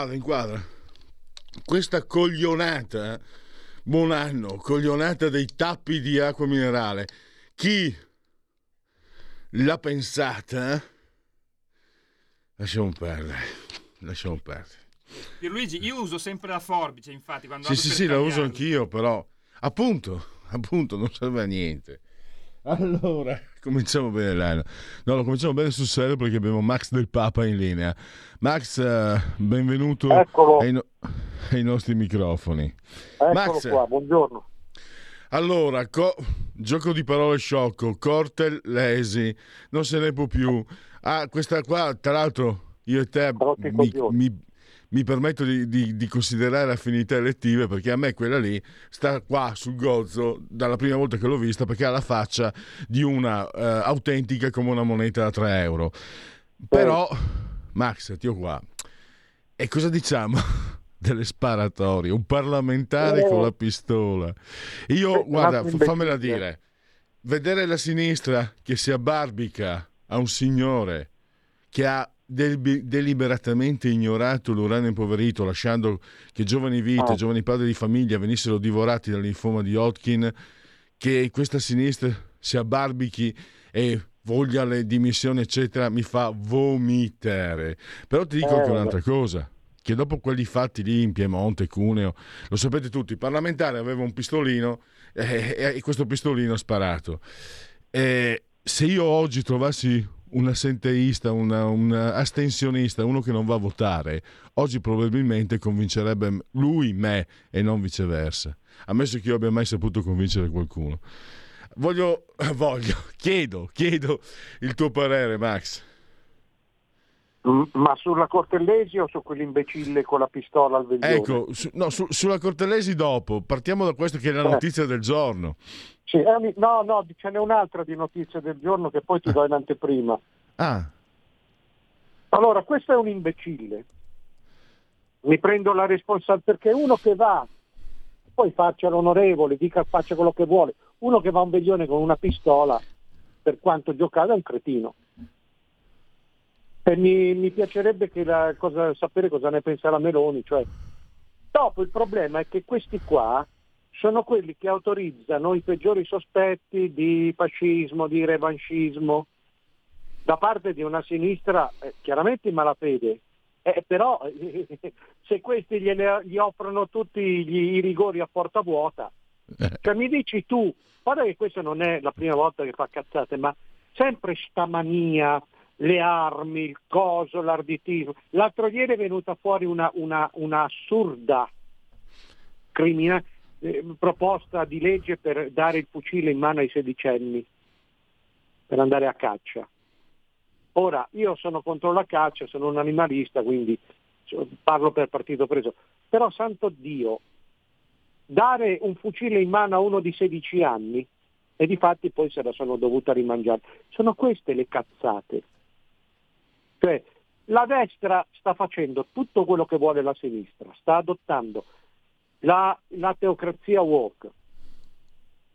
Inquadra, inquadra. Questa coglionata, buon anno, coglionata dei tappi di acqua minerale. Chi l'ha pensata? Lasciamo perdere, lasciamo perdere. Luigi, io uso sempre la forbice, infatti, quando Sì, sì, sì, la uso anch'io, però appunto, appunto, non serve a niente. Allora, cominciamo bene l'anno. No, lo cominciamo bene sul serio perché abbiamo Max del Papa in linea. Max, uh, benvenuto ai, no- ai, nostri microfoni. Eccolo Max, qua, buongiorno. Allora, co- gioco di parole sciocco, Cortel Lesi, non se ne può più. Ah, questa qua, tra l'altro, io e te mi, mi, mi permetto di, di, di, considerare affinità elettive perché a me quella lì sta qua sul gozzo dalla prima volta che l'ho vista perché ha la faccia di una uh, autentica come una moneta da 3 euro. Però, Max, ti ho qua. E cosa diciamo? delle sparatorie, un parlamentare con la pistola. Io, guarda, fammela dire, vedere la sinistra che si abbarbica a un signore che ha del- deliberatamente ignorato l'uranio impoverito, lasciando che giovani vite, oh. giovani padri di famiglia venissero divorati dall'infoma di Hodgkin, che questa sinistra si abbarbichi e voglia le dimissioni, eccetera, mi fa vomitare. Però ti dico anche un'altra cosa che dopo quelli fatti lì in Piemonte, Cuneo, lo sapete tutti, il parlamentare aveva un pistolino eh, e questo pistolino ha sparato. E se io oggi trovassi un assenteista, un astensionista, uno che non va a votare, oggi probabilmente convincerebbe lui me e non viceversa. Ammesso che io abbia mai saputo convincere qualcuno. Voglio, voglio, chiedo, chiedo il tuo parere, Max. Ma sulla Cortellesi o su quell'imbecille con la pistola al veglione? Ecco, su, no, su, sulla Cortellesi dopo. Partiamo da questo che è la eh. notizia del giorno. Sì, eh, no, no, ce n'è un'altra di notizia del giorno che poi ti do in anteprima. Ah. Allora, questo è un imbecille. Mi prendo la responsabilità perché uno che va, poi faccia l'onorevole, dica faccia quello che vuole, uno che va a un veglione con una pistola, per quanto giocare, è un cretino. E mi, mi piacerebbe la, cosa, sapere cosa ne pensa la Meloni. Cioè. Dopo il problema è che questi qua sono quelli che autorizzano i peggiori sospetti di fascismo, di revanchismo, da parte di una sinistra eh, chiaramente in malafede, eh, però eh, se questi gliene, gli offrono tutti gli, i rigori a porta vuota, eh. cioè mi dici tu, guarda che questa non è la prima volta che fa cazzate, ma sempre sta mania, le armi, il coso, l'arditismo. L'altro ieri è venuta fuori una, una, una assurda criminale eh, proposta di legge per dare il fucile in mano ai sedicenni per andare a caccia. Ora, io sono contro la caccia, sono un animalista, quindi parlo per partito preso, però santo Dio, dare un fucile in mano a uno di 16 anni e di fatti poi se la sono dovuta rimangiare. Sono queste le cazzate. Cioè, la destra sta facendo tutto quello che vuole la sinistra, sta adottando la, la teocrazia woke,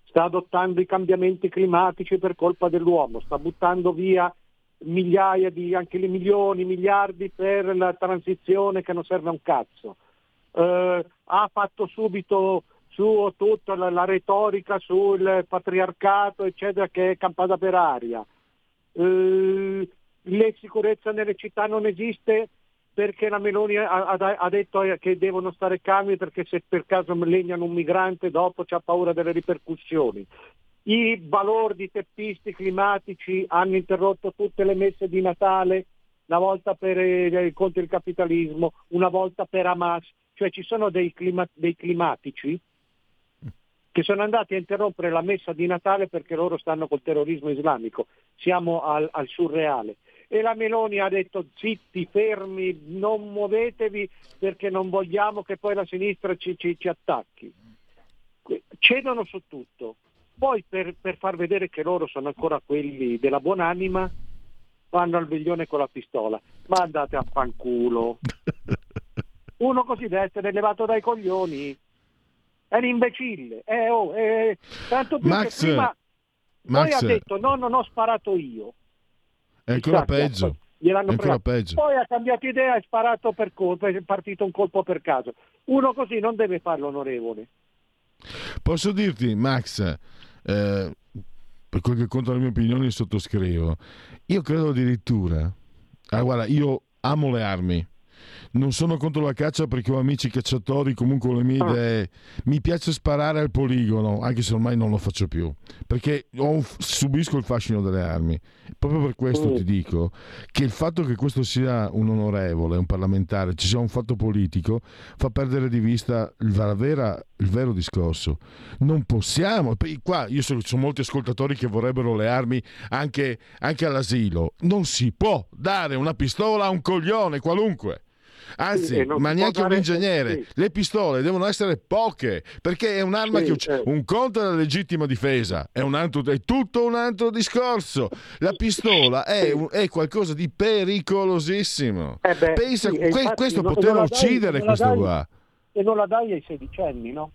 sta adottando i cambiamenti climatici per colpa dell'uomo, sta buttando via migliaia di, anche le milioni, miliardi per la transizione che non serve a un cazzo. Eh, ha fatto subito su tutta la, la, retorica sul patriarcato, eccetera, che è campata per aria. Eh, la sicurezza nelle città non esiste, perché la Meloni ha, ha, detto che devono stare calmi perché se per caso legnano un migrante dopo c'ha paura delle ripercussioni. I balordi teppisti climatici hanno interrotto tutte le messe di Natale, una volta per, eh, contro il capitalismo, una volta per Hamas. Cioè ci sono dei, clima- dei climatici che sono andati a interrompere la messa di Natale perché loro stanno col terrorismo islamico. Siamo al, al surreale. E la Meloni ha detto zitti, fermi, non muovetevi perché non vogliamo che poi la sinistra ci, ci, ci attacchi. Cedono su tutto. Poi per, per, far vedere che loro sono ancora quelli della buonanima, vanno al veglione con la pistola. Ma andate a fanculo. Uno così deve essere elevato dai coglioni. È un imbecille. Eh, oh, eh, tanto più Max, che prima Max, ha detto no, non ho sparato io. È ancora Chissà, peggio. Gliel'hanno È ancora fregato. peggio. Poi ha cambiato idea e sparato per colpo, è partito un colpo per caso. Uno così non deve farlo onorevole. Posso dirti, Max, eh, per quel che conta le mie opinioni, sottoscrivo. Io credo addirittura. Ah, guarda, io amo le armi. Non sono contro la caccia perché ho amici cacciatori, comunque le mie Ah. idee. Mi piace sparare al poligono, anche se ormai non lo faccio più, perché un- subisco il fascino delle armi. Proprio per questo Mm. ti dico che il fatto che questo sia un onorevole, un parlamentare, ci sia un fatto politico, fa perdere di vista il, vera- il vero discorso. Non possiamo, qua io so ci sono molti ascoltatori che vorrebbero le armi anche, anche all'asilo. Non si può dare una pistola a un coglione qualunque. Anzi, Sì, e non ma neanche un ingegnere. sì. Le pistole devono essere poche perché è un'arma Sì, che ucc- eh. un conto è la legittima difesa, è, un altro- è tutto un altro discorso. La pistola è, un- è qualcosa di pericolosissimo. Eh beh, Pensa, que- infatti questo non- poteva non la dai- uccidere questo dai- qua. E non la dai ai sedicenni, no?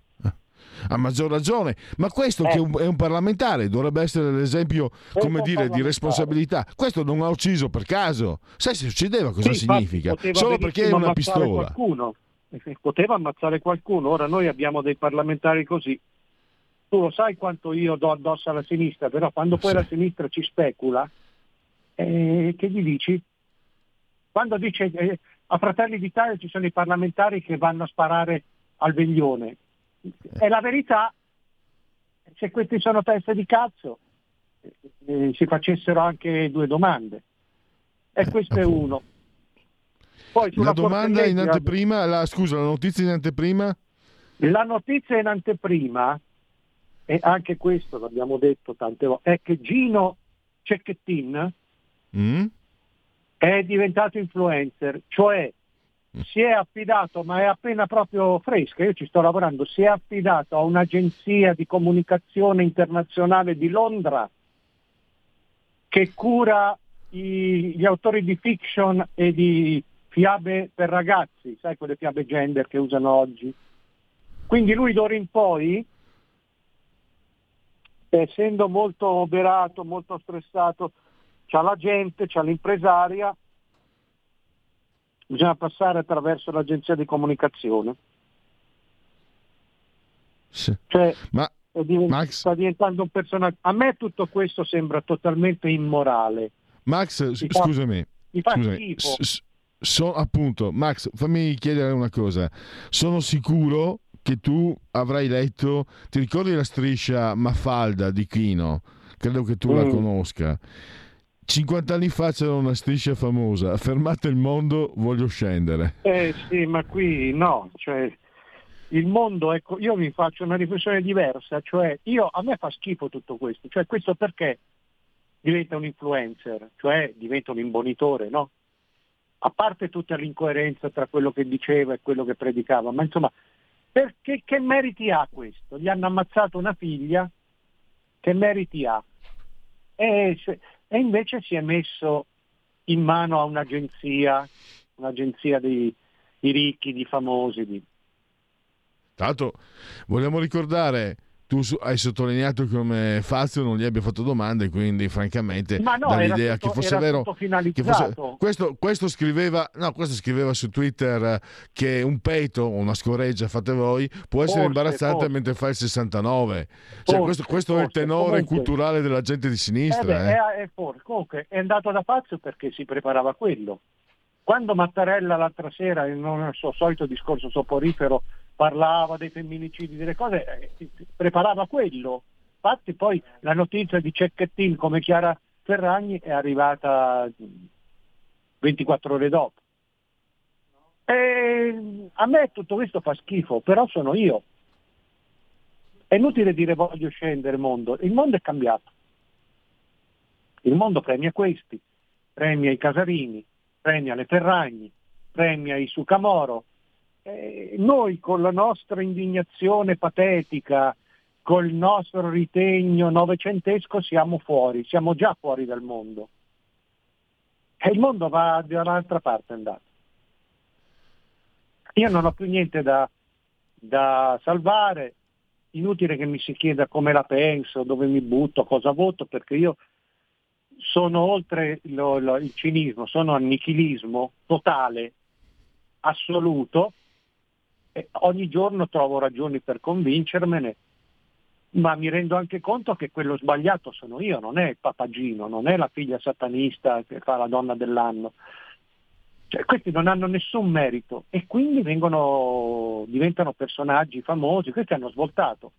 A maggior ragione, ma questo Eh. che è un, è un parlamentare dovrebbe essere l'esempio, come dire, di responsabilità. Questo non ha ucciso per caso. Sai se uccideva cosa Sì, significa? Solo perché è una pistola. Qualcuno. Eh, Poteva ammazzare qualcuno, ora noi abbiamo dei parlamentari così. Tu lo sai quanto io do addosso alla sinistra, però quando poi Sì. la sinistra ci specula, eh, che gli dici? Quando dice eh, a Fratelli d'Italia ci sono i parlamentari che vanno a sparare al veglione, è la verità, se questi sono teste di cazzo, eh, eh, si facessero anche due domande. E questo è appunto. uno. Poi La domanda in anteprima, la, scusa, la notizia in anteprima? La notizia in anteprima, e anche questo l'abbiamo detto tante volte, è che Gino Cecchettin Mm? è diventato influencer, cioè si è affidato, ma è appena proprio fresca, io ci sto lavorando, si è affidato a un'agenzia di comunicazione internazionale di Londra che cura i- gli autori di fiction e di fiabe per ragazzi, sai quelle fiabe gender che usano oggi. Quindi lui d'ora in poi, essendo molto oberato, molto stressato, c'ha la gente, c'ha l'impresaria, bisogna passare attraverso l'agenzia di comunicazione. Sì. Cioè, Ma divent- Max? sta diventando un personaggio. A me tutto questo sembra totalmente immorale. Max, Mi fa- scusami, Mi fa scusami, s- so- appunto, Max, fammi chiedere una cosa. Sono sicuro che tu avrai letto, ti ricordi la striscia Mafalda di Chino? Credo che tu la Mm. conosca. 50 anni fa c'era una striscia famosa, fermate il mondo, voglio scendere. Eh sì, ma qui no, cioè il mondo, ecco, io mi faccio una riflessione diversa, cioè io, a me fa schifo tutto questo, cioè questo perché diventa un influencer, cioè diventa un imbonitore, no? A parte tutta l'incoerenza tra quello che diceva e quello che predicava, ma insomma, perché che meriti ha questo? Gli hanno ammazzato una figlia, che meriti ha? E, se- e invece si è messo in mano a un'agenzia, un'agenzia di, di ricchi, di famosi. Di... L'altro, vogliamo ricordare, tu hai sottolineato come Fazio non gli abbia fatto domande, quindi francamente Ma no, dà era l'idea tutto- che fosse vero... che fosse- questo, questo scriveva, no, questo scriveva su Twitter eh, che un peto o una scoreggia, fate voi, può essere Forse, imbarazzante forse. mentre fa il 69. Cioè, Forse, questo, questo è il tenore Comunque- culturale della gente di Eh sinistra. beh, eh. è-. Comunque è andato da pazzo perché si preparava a quello. Quando Mattarella l'altra sera, un suo solito discorso soporifero, parlava dei femminicidi, delle cose, eh, preparava quello. Infatti poi la notizia di Cecchettin come Chiara Ferragni è arrivata mh, 24 ore dopo. E a me tutto questo fa schifo, però sono io. È inutile dire voglio scendere il mondo, il mondo è cambiato. Il mondo premia questi, premia i Casarini, premia le Ferragni, premia i Sucamoro. Eh, noi con la nostra indignazione patetica, col nostro ritegno novecentesco siamo fuori, siamo già fuori dal mondo. E il mondo va da un'altra parte andato. Io non ho più niente da, da salvare, inutile che mi si chieda come la penso, dove mi butto, cosa voto, perché io sono oltre lo, lo, il cinismo, sono al nichilismo totale, assoluto, e ogni giorno trovo ragioni per convincermene, ma mi rendo anche conto che quello sbagliato sono io, non è il papagino, non è la figlia satanista che fa la donna dell'anno. Cioè, questi non hanno nessun merito e quindi vengono, diventano personaggi famosi, questi hanno svoltato.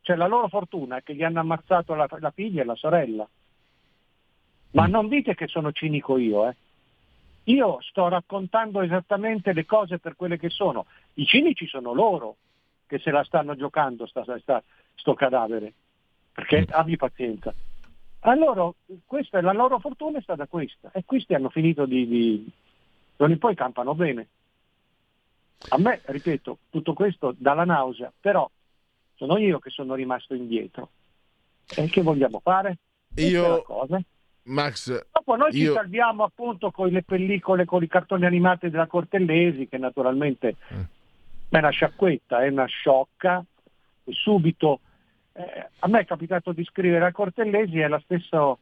Cioè, la loro fortuna è che gli hanno ammazzato la, la figlia e la sorella. Ma mm. non dite che sono cinico io, eh. Io sto raccontando esattamente le cose per quelle che sono. I cinici sono loro che se la stanno giocando sta, sta, sto cadavere, perché mm. abbi pazienza. Allora, questa, la loro fortuna è stata questa e questi hanno finito di, di, d'ora in poi campano bene. A me, ripeto, tutto questo dà la nausea, però sono io che sono rimasto indietro. E che vogliamo fare? Io, Max, Dopo noi io... ci salviamo appunto con le pellicole, con i cartoni animati della Cortellesi, che naturalmente mm. è una sciacquetta, è una sciocca, e subito eh, a me è capitato di scrivere a Cortellesi, è la stessa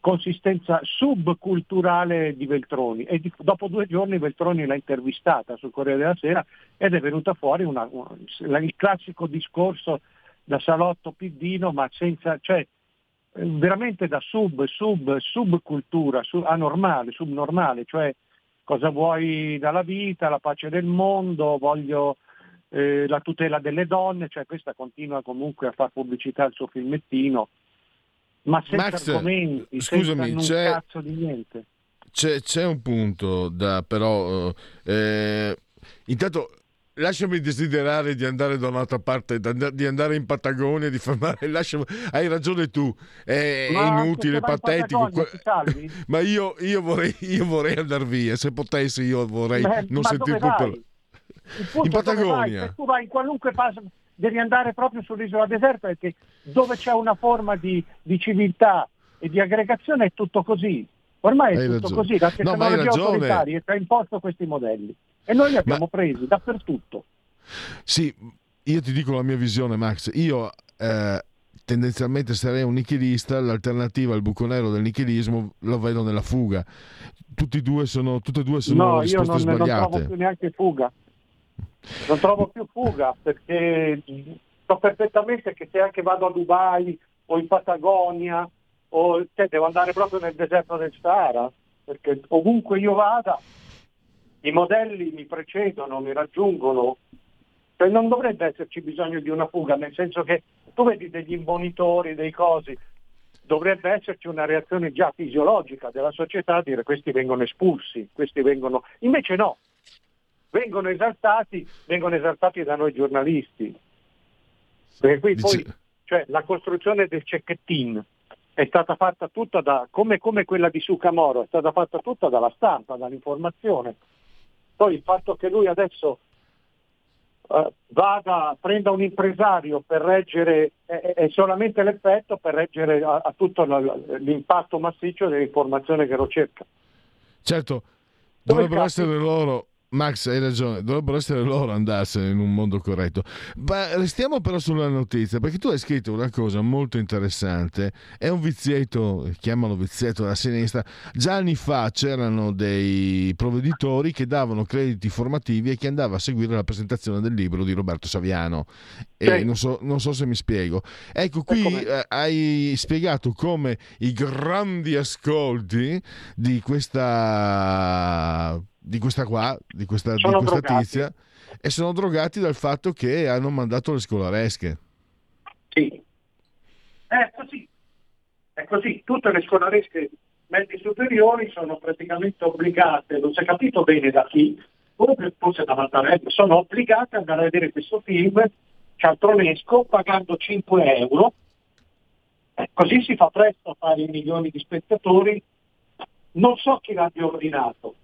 consistenza subculturale di Veltroni e di, dopo due giorni Veltroni l'ha intervistata sul Corriere della Sera ed è venuta fuori una, una, il classico discorso da salotto piddino ma senza, cioè, veramente da sub, sub, subcultura, sub, anormale, subnormale, cioè cosa vuoi dalla vita, la pace del mondo, voglio eh, la tutela delle donne, cioè questa continua comunque a fare pubblicità al suo filmettino ma senza Max, argomenti, scusami, senza c'è, un cazzo di niente. C'è, c'è un punto da però eh, intanto lasciami desiderare di andare da un'altra parte, di andare in Patagonia, di fermare. Lasciami, hai ragione tu, è, è inutile, patetico. In ma io, io, vorrei, io vorrei andare via. Se potessi, io vorrei Beh, non sentire più per... In Patagonia. Se tu vai in qualunque passo, devi andare proprio sull'isola deserta perché dove c'è una forma di, di civiltà e di aggregazione è tutto così. Ormai è hai tutto ragione. così, la No, tecnologia ragione. autoritaria ci ha imposto questi modelli e noi li abbiamo Ma- presi dappertutto. Sì, io ti dico la mia visione, Max. Io eh, tendenzialmente sarei un nichilista, l'alternativa al buco nero del nichilismo lo vedo nella fuga. Tutti e due sono, tutte e due sono no, io risposte non, non sbagliate. trovo più neanche fuga. Non trovo più fuga perché so perfettamente che se anche vado a Dubai o in Patagonia o cioè, devo andare proprio nel deserto del Sahara perché ovunque io vada i modelli mi precedono, mi raggiungono. Cioè, non dovrebbe esserci bisogno di una fuga, nel senso che tu vedi degli imbonitori, dei cosi, dovrebbe esserci una reazione già fisiologica della società a dire questi vengono espulsi, questi vengono... Invece no, vengono esaltati, vengono esaltati da noi giornalisti. Perché qui Dice- poi cioè, la costruzione del check-in è stata fatta tutta da, come, come quella di Sucamoro, è stata fatta tutta dalla stampa, dall'informazione. Poi il fatto che lui adesso eh, vada, prenda un impresario per reggere, è, è solamente l'effetto per reggere a, a tutto l'impatto massiccio dell'informazione che lo cerca. Certo, Dove dovrebbero essere loro. Max, hai ragione, dovrebbero essere loro a andarsene in un mondo corretto. Ma restiamo però sulla notizia, perché tu hai scritto una cosa molto interessante. È un vizietto, chiamalo vizietto della sinistra. Già anni fa c'erano dei provveditori che davano crediti formativi e chi andava a seguire la presentazione del libro di Roberto Saviano. Sì. non, so, non so se mi spiego. Ecco, qui eh, hai spiegato come i grandi ascolti di questa di questa qua, di questa, di questa tizia e sono drogati dal fatto che hanno mandato le scolaresche. Sì. È così. È così. Tutte le scolaresche medie superiori sono praticamente obbligate, non si è capito bene da chi, forse da Mattarello, sono obbligate ad andare a vedere questo film cialtronesco pagando 5 euro, eh, così si fa presto a fare i milioni di spettatori. Non so chi l'abbia ordinato,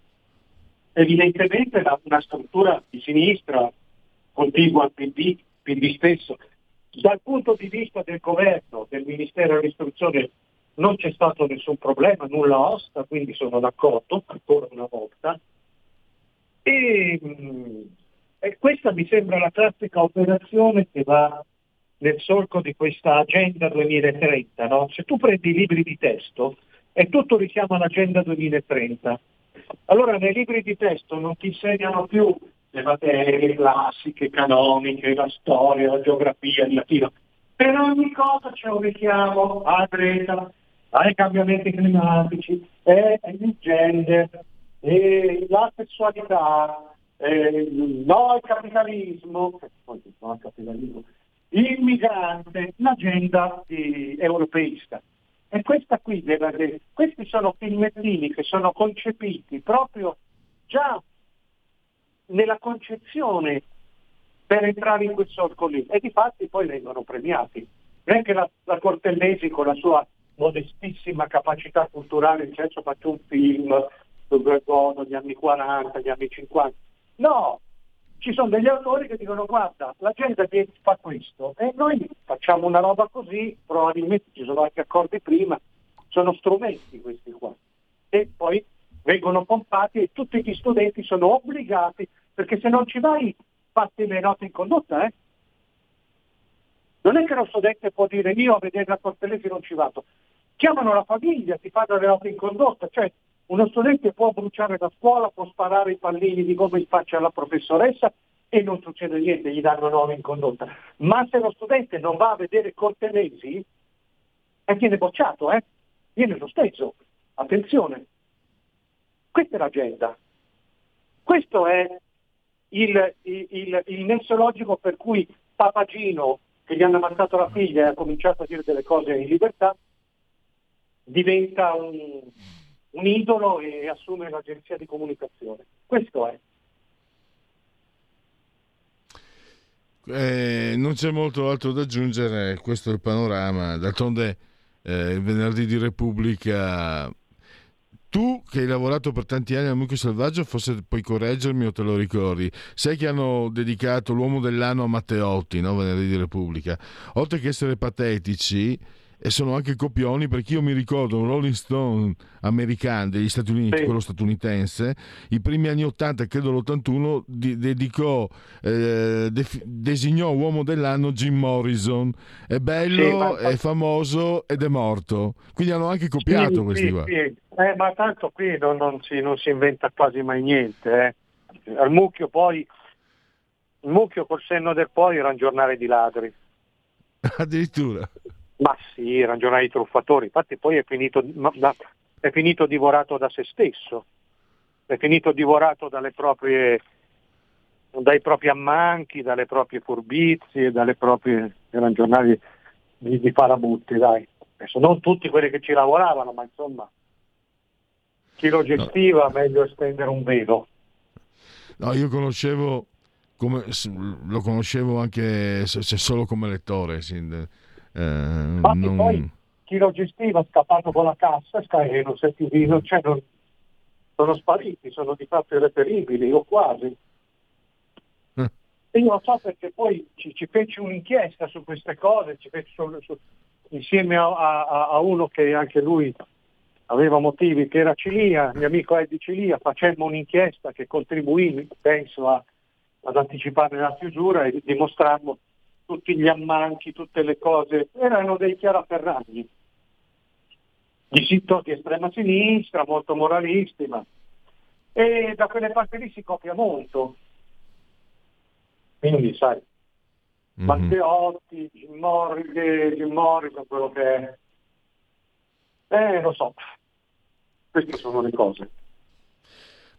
evidentemente da una struttura di sinistra contigua al PD, PD stesso. Dal punto di vista del governo, del Ministero dell'Istruzione, non c'è stato nessun problema, nulla osta, quindi sono d'accordo ancora una volta. E, mm, e questa mi sembra la classica operazione che va nel solco di questa agenda 2030. No? Se tu prendi i libri di testo, è tutto richiama l'agenda 2030. Allora nei libri di testo non ti insegnano più le materie classiche, canoniche, la storia, la geografia, il latino. Per ogni cosa c'è un richiamo alla Greta, ai cambiamenti climatici, e il gender, e la sessualità, e no al capitalismo, no al capitalismo, il migrante, l'agenda europeista. E questa qui, questi sono filmettini che sono concepiti proprio già nella concezione per entrare in quel solco lì e di fatti poi vengono premiati. Non è che la, la Cortellesi con la sua modestissima capacità culturale, nel senso faccio un film Gregono, gli anni 40, gli anni 50. No, ci sono degli autori che dicono guarda, la gente fa questo e noi facciamo una roba così, probabilmente ci sono anche accordi prima, sono strumenti questi qua. E poi vengono pompati e tutti gli studenti sono obbligati perché se non ci vai fatti le note in condotta, eh? Non è che lo studente può dire io a vedere la Cortellesi non ci vado. Chiamano la famiglia, ti fanno le note in condotta, cioè uno studente può bruciare la scuola, può sparare i pallini di gomma in faccia alla professoressa e non succede niente, gli danno nove in condotta. Ma se lo studente non va a vedere Cortellesi, eh, viene bocciato, eh? viene sospeso. Attenzione. Questa è l'agenda. Questo è il, il, il nesso logico per cui Papagino, che gli hanno ammazzato la figlia e ha cominciato a dire delle cose in libertà, diventa un, un idolo e assume l'agenzia di comunicazione. Questo è. Eh, non c'è molto altro da aggiungere, questo è il panorama. D'altronde eh, il venerdì di Repubblica tu che hai lavorato per tanti anni al Mucchio Selvaggio, forse puoi correggermi o te lo ricordi, sai che hanno dedicato l'uomo dell'anno a Matteotti, no? venerdì di Repubblica. Oltre che essere patetici, e sono anche copioni perché io mi ricordo un Rolling Stone americano degli Stati Uniti, sì. quello statunitense, i primi anni 80, credo l'81, di, dedicò, eh, def, designò uomo dell'anno Jim Morrison. È bello, sì, è famoso ed è morto. Quindi hanno anche copiato sì, questi qua. Eh, ma tanto qui non, non, si, non, si, inventa quasi mai niente. Eh. Al mucchio poi, il mucchio col senno del poi era un giornale di ladri. Addirittura. Ma sì, erano giornali truffatori, infatti poi è finito, è finito divorato da se stesso, è finito divorato proprie, dai propri ammanchi, dalle proprie furbizie, dalle proprie, erano giornali di, di parabutti, dai. Adesso non tutti quelli che ci lavoravano, ma insomma, chi lo gestiva no. meglio estendere un velo. No, io conoscevo, come, lo conoscevo anche se, se solo come lettore, eh, non... poi chi lo gestiva è scappato con la cassa e più visto, cioè non, sono spariti, sono di fatto irreperibili o quasi. Eh. E io lo so perché poi ci, ci fece un'inchiesta su queste cose, su, su, insieme a, a, a, uno che anche lui aveva motivi, che era Cilia, mio amico Eddie Cilia, facemmo un'inchiesta che contribuì, penso, a, ad anticipare la chiusura e dimostrammo tutti gli ammanchi, tutte le cose, erano dei chiaraferragni di sito di estrema sinistra, molto moralisti, ma... e da quelle parti lì si copia molto. Quindi, sai, mm-hmm. Matteotti, Jim Morrison, Jim Morrison, quello che è. Eh, lo so. Queste sono le cose.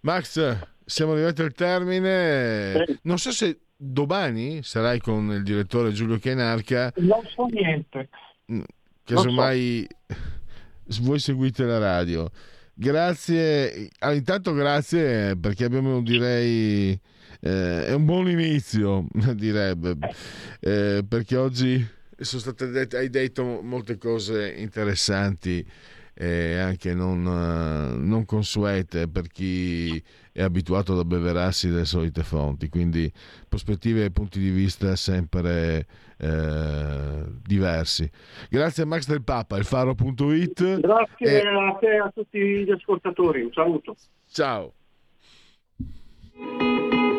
Max, siamo arrivati al termine. Sì. Non so se domani sarai con il direttore Giulio Chianarca. Non so niente. Casomai so. voi seguite la radio. Grazie, ah, intanto grazie perché abbiamo direi eh, è un buon inizio, direbbe, eh, perché oggi sono state dette, hai detto molte cose interessanti e anche non, eh, non, consuete per chi è abituato ad abbeverarsi delle solite fonti, quindi prospettive e punti di vista sempre eh, diversi. Grazie a Max del Papa, il faro.it. Grazie e... a te e a tutti gli ascoltatori, un saluto. Ciao.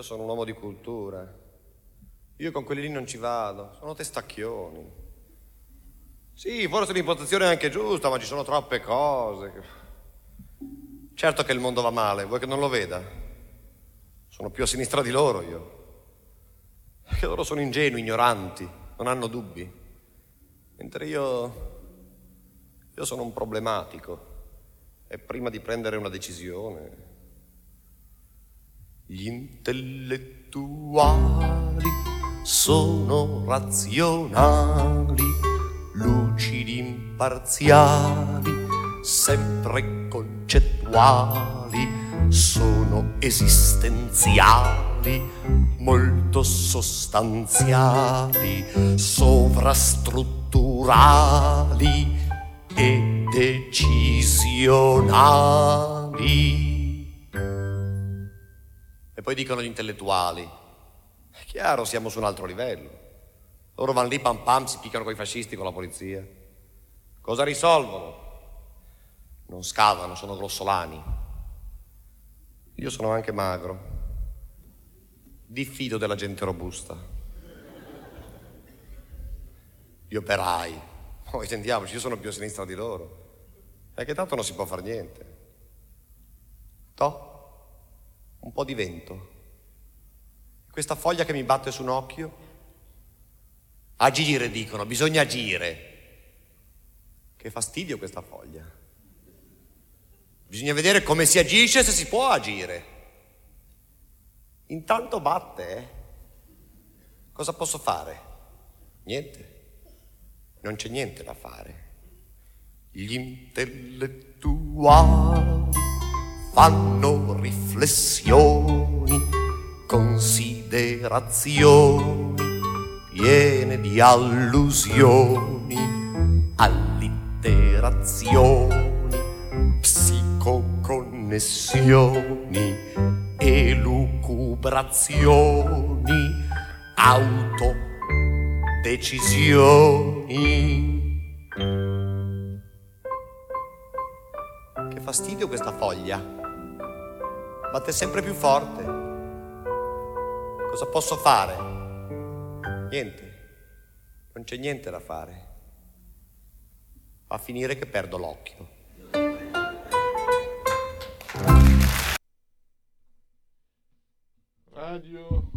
Io sono un uomo di cultura. Io con quelli lì non ci vado, sono testacchioni. Sì, forse l'impostazione è anche giusta, ma ci sono troppe cose. Certo che il mondo va male, vuoi che non lo veda? Sono più a sinistra di loro io. Perché loro sono ingenui, ignoranti, non hanno dubbi. Mentre io... io sono un problematico. E prima di prendere una decisione gli intellettuali sono razionali, lucidi, imparziali, sempre concettuali, sono esistenziali, molto sostanziali, sovrastrutturali e decisionali. E poi dicono gli intellettuali. È chiaro, siamo su un altro livello. Loro vanno lì pam pam, si piccano con i fascisti, con la polizia. Cosa risolvono? Non scavano, sono grossolani. Io sono anche magro. Diffido della gente robusta. Gli operai. Poi sentiamoci, io sono più a sinistra di loro. E che tanto non si può fare niente. Toh? Un po' di vento. Questa foglia che mi batte su un occhio. Agire, dicono, bisogna agire. Che fastidio questa foglia. Bisogna vedere come si agisce se si può agire. Intanto batte, eh? Cosa posso fare? Niente. Non c'è niente da fare. Gli intellettuali fanno riflessioni, considerazioni piene di allusioni, allitterazioni, psicoconnessioni, elucubrazioni, autodecisioni. Che fastidio questa foglia batte sempre più forte. Cosa posso fare? Niente, non c'è niente da fare. Va a finire che perdo l'occhio. Radio,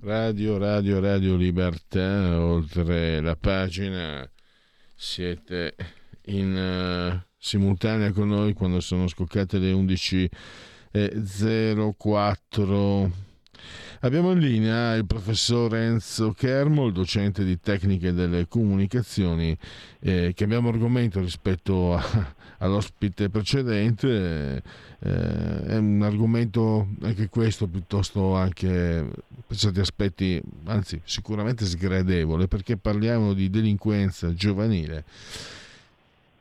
radio, radio, radio Libertà, oltre la pagina siete in uh, simultanea con noi quando sono scoccate le 11 04. Abbiamo in linea il professor Enzo Kermo, il docente di tecniche delle comunicazioni. Eh, cambiamo argomento rispetto a, all'ospite precedente. Eh, è un argomento anche questo piuttosto anche per certi aspetti, anzi sicuramente sgradevole, perché parliamo di delinquenza giovanile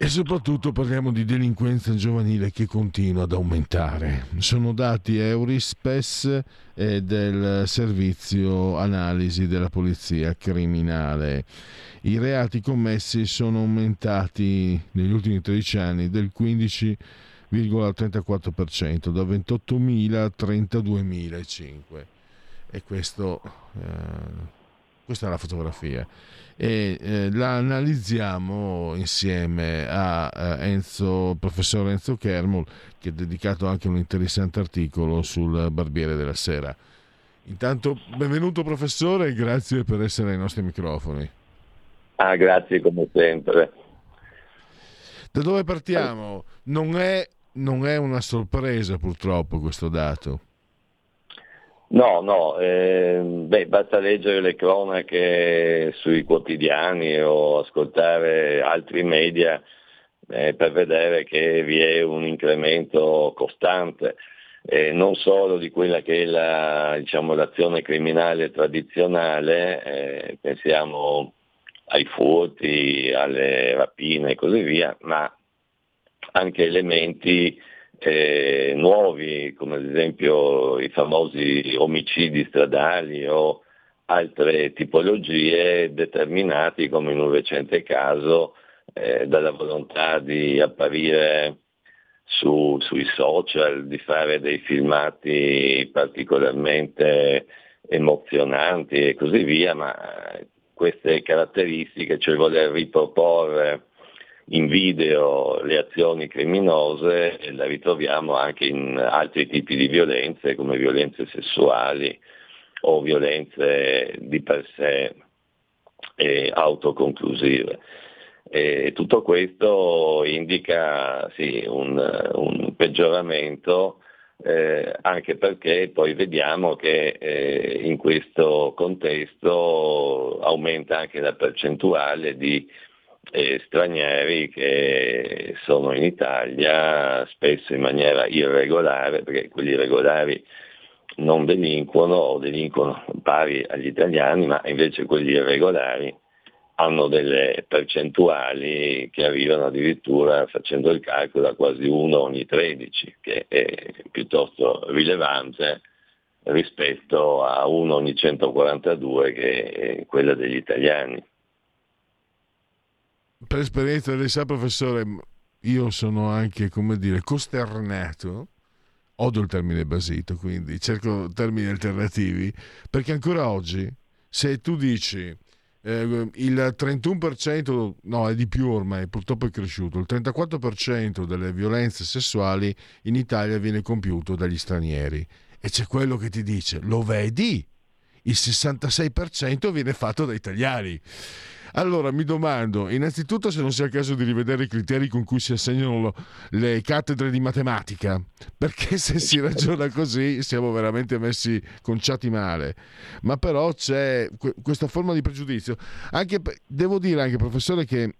e soprattutto parliamo di delinquenza giovanile che continua ad aumentare. Sono dati Eurispes e del servizio analisi della polizia criminale. I reati commessi sono aumentati negli ultimi 13 anni del 15,34%, da 28.000 a 32.005. E questo... Eh, questa è la fotografia e eh, la analizziamo insieme a, a Enzo, professor Enzo Kermul che ha dedicato anche un interessante articolo sul Barbiere della Sera. Intanto benvenuto professore e grazie per essere ai nostri microfoni. Ah, grazie come sempre. Da dove partiamo? Non è, non è una sorpresa purtroppo questo dato. No, no, eh, beh, basta leggere le cronache sui quotidiani o ascoltare altri media eh, per vedere che vi è un incremento costante, eh, non solo di quella che è la, diciamo, l'azione criminale tradizionale, eh, pensiamo ai furti, alle rapine e così via, ma anche elementi eh, nuovi, come ad esempio i famosi omicidi stradali o altre tipologie determinati, come in un recente caso, eh, dalla volontà di apparire su, sui social, di fare dei filmati particolarmente emozionanti e così via, ma queste caratteristiche, cioè voler riproporre in video le azioni criminose la ritroviamo anche in altri tipi di violenze come violenze sessuali o violenze di per sé eh, autoconclusive. E tutto questo indica sì, un, un, peggioramento eh, anche perché poi vediamo che eh, in questo contesto aumenta anche la percentuale di eh, stranieri che sono in Italia spesso in maniera irregolare, perché quelli regolari non delinquono o delinquono pari agli italiani, ma invece quelli irregolari hanno delle percentuali che arrivano addirittura facendo il calcolo a quasi 1 ogni 13, che è piuttosto rilevante rispetto a 1 ogni 142 che è quella degli italiani per esperienza lei sa professore, io sono anche, come dire, costernato, odio il termine basito, quindi cerco termini alternativi, perché ancora oggi, se tu dici eh, il 31%, no è di più ormai, purtroppo è cresciuto, il 34% delle violenze sessuali in Italia viene compiuto dagli stranieri e c'è quello che ti dice, lo vedi? Il 66% viene fatto da italiani. Allora mi domando, innanzitutto se non sia il caso di rivedere i criteri con cui si assegnano le cattedre di matematica, perché se si ragiona così siamo veramente messi conciati male. Ma però c'è questa forma di pregiudizio. Anche, devo dire anche, professore, che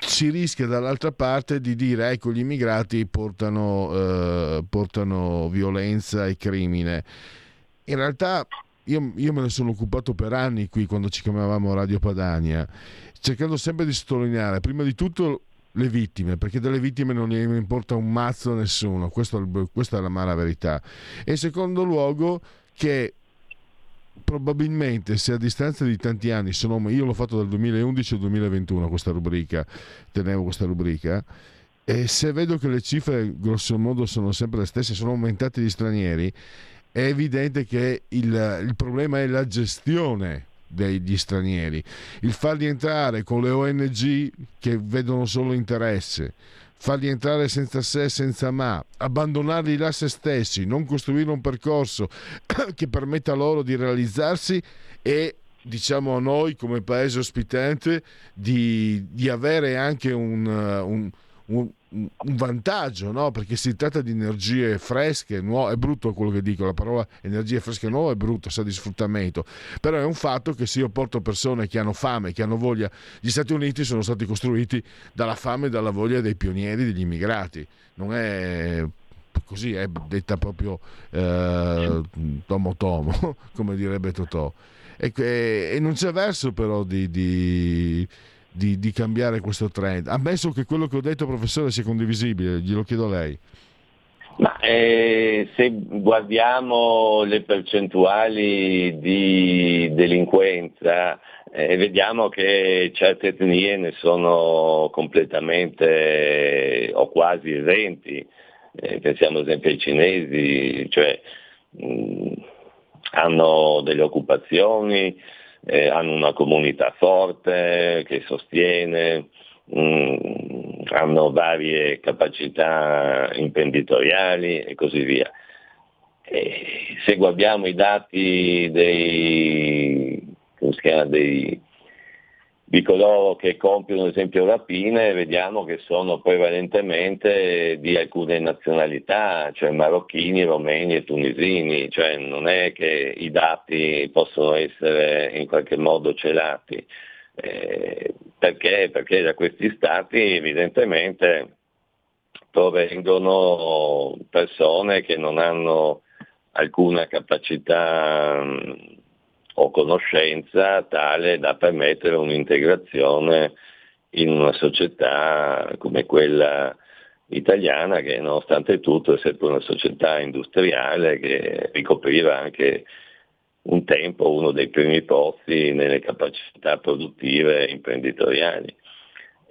si rischia dall'altra parte di dire ecco gli immigrati portano, eh, portano violenza e crimine. In realtà io, io, me ne sono occupato per anni qui quando ci chiamavamo Radio Padania, cercando sempre di sottolineare prima di tutto le vittime, perché delle vittime non ne importa un mazzo a nessuno, questo, questa è la mala verità. E in secondo luogo che probabilmente se a distanza di tanti anni sono, io l'ho fatto dal 2011 al 2021 questa rubrica, tenevo questa rubrica, e se vedo che le cifre grosso modo sono sempre le stesse, sono aumentate gli stranieri, è evidente che il, il problema è la gestione degli stranieri, il farli entrare con le ONG che vedono solo interesse, farli entrare senza se e senza ma, abbandonarli là se stessi, non costruire un percorso che permetta loro di realizzarsi e diciamo a noi come paese ospitante di, di avere anche un, un, un un vantaggio, no? perché si tratta di energie fresche, nuove, è brutto quello che dico, la parola energie fresche nuove è brutto, sa di sfruttamento, però è un fatto che se io porto persone che hanno fame, che hanno voglia, gli Stati Uniti sono stati costruiti dalla fame e dalla voglia dei pionieri, degli immigrati, non è così, è detta proprio eh, tomo tomo, come direbbe Totò. E, e, non c'è verso però di, di di, di, cambiare questo trend? Ammesso che quello che ho detto, professore, sia condivisibile, glielo chiedo a lei. Ma eh, se guardiamo le percentuali di delinquenza, eh, vediamo che certe etnie ne sono completamente o quasi esenti. Eh, pensiamo ad esempio ai cinesi, cioè mh, hanno delle occupazioni, eh, hanno una comunità forte che sostiene, mh, mm, hanno varie capacità imprenditoriali e così via. E se guardiamo i dati dei, dei di coloro che compiono ad esempio rapine vediamo che sono prevalentemente di alcune nazionalità, cioè marocchini, romeni e tunisini, cioè non è che i dati possono essere in qualche modo celati. Eh, perché? Perché da questi stati evidentemente provengono persone che non hanno alcuna capacità o conoscenza tale da permettere un'integrazione in una società come quella italiana che nonostante tutto è sempre una società industriale che ricopriva anche un tempo uno dei primi posti nelle capacità produttive e imprenditoriali.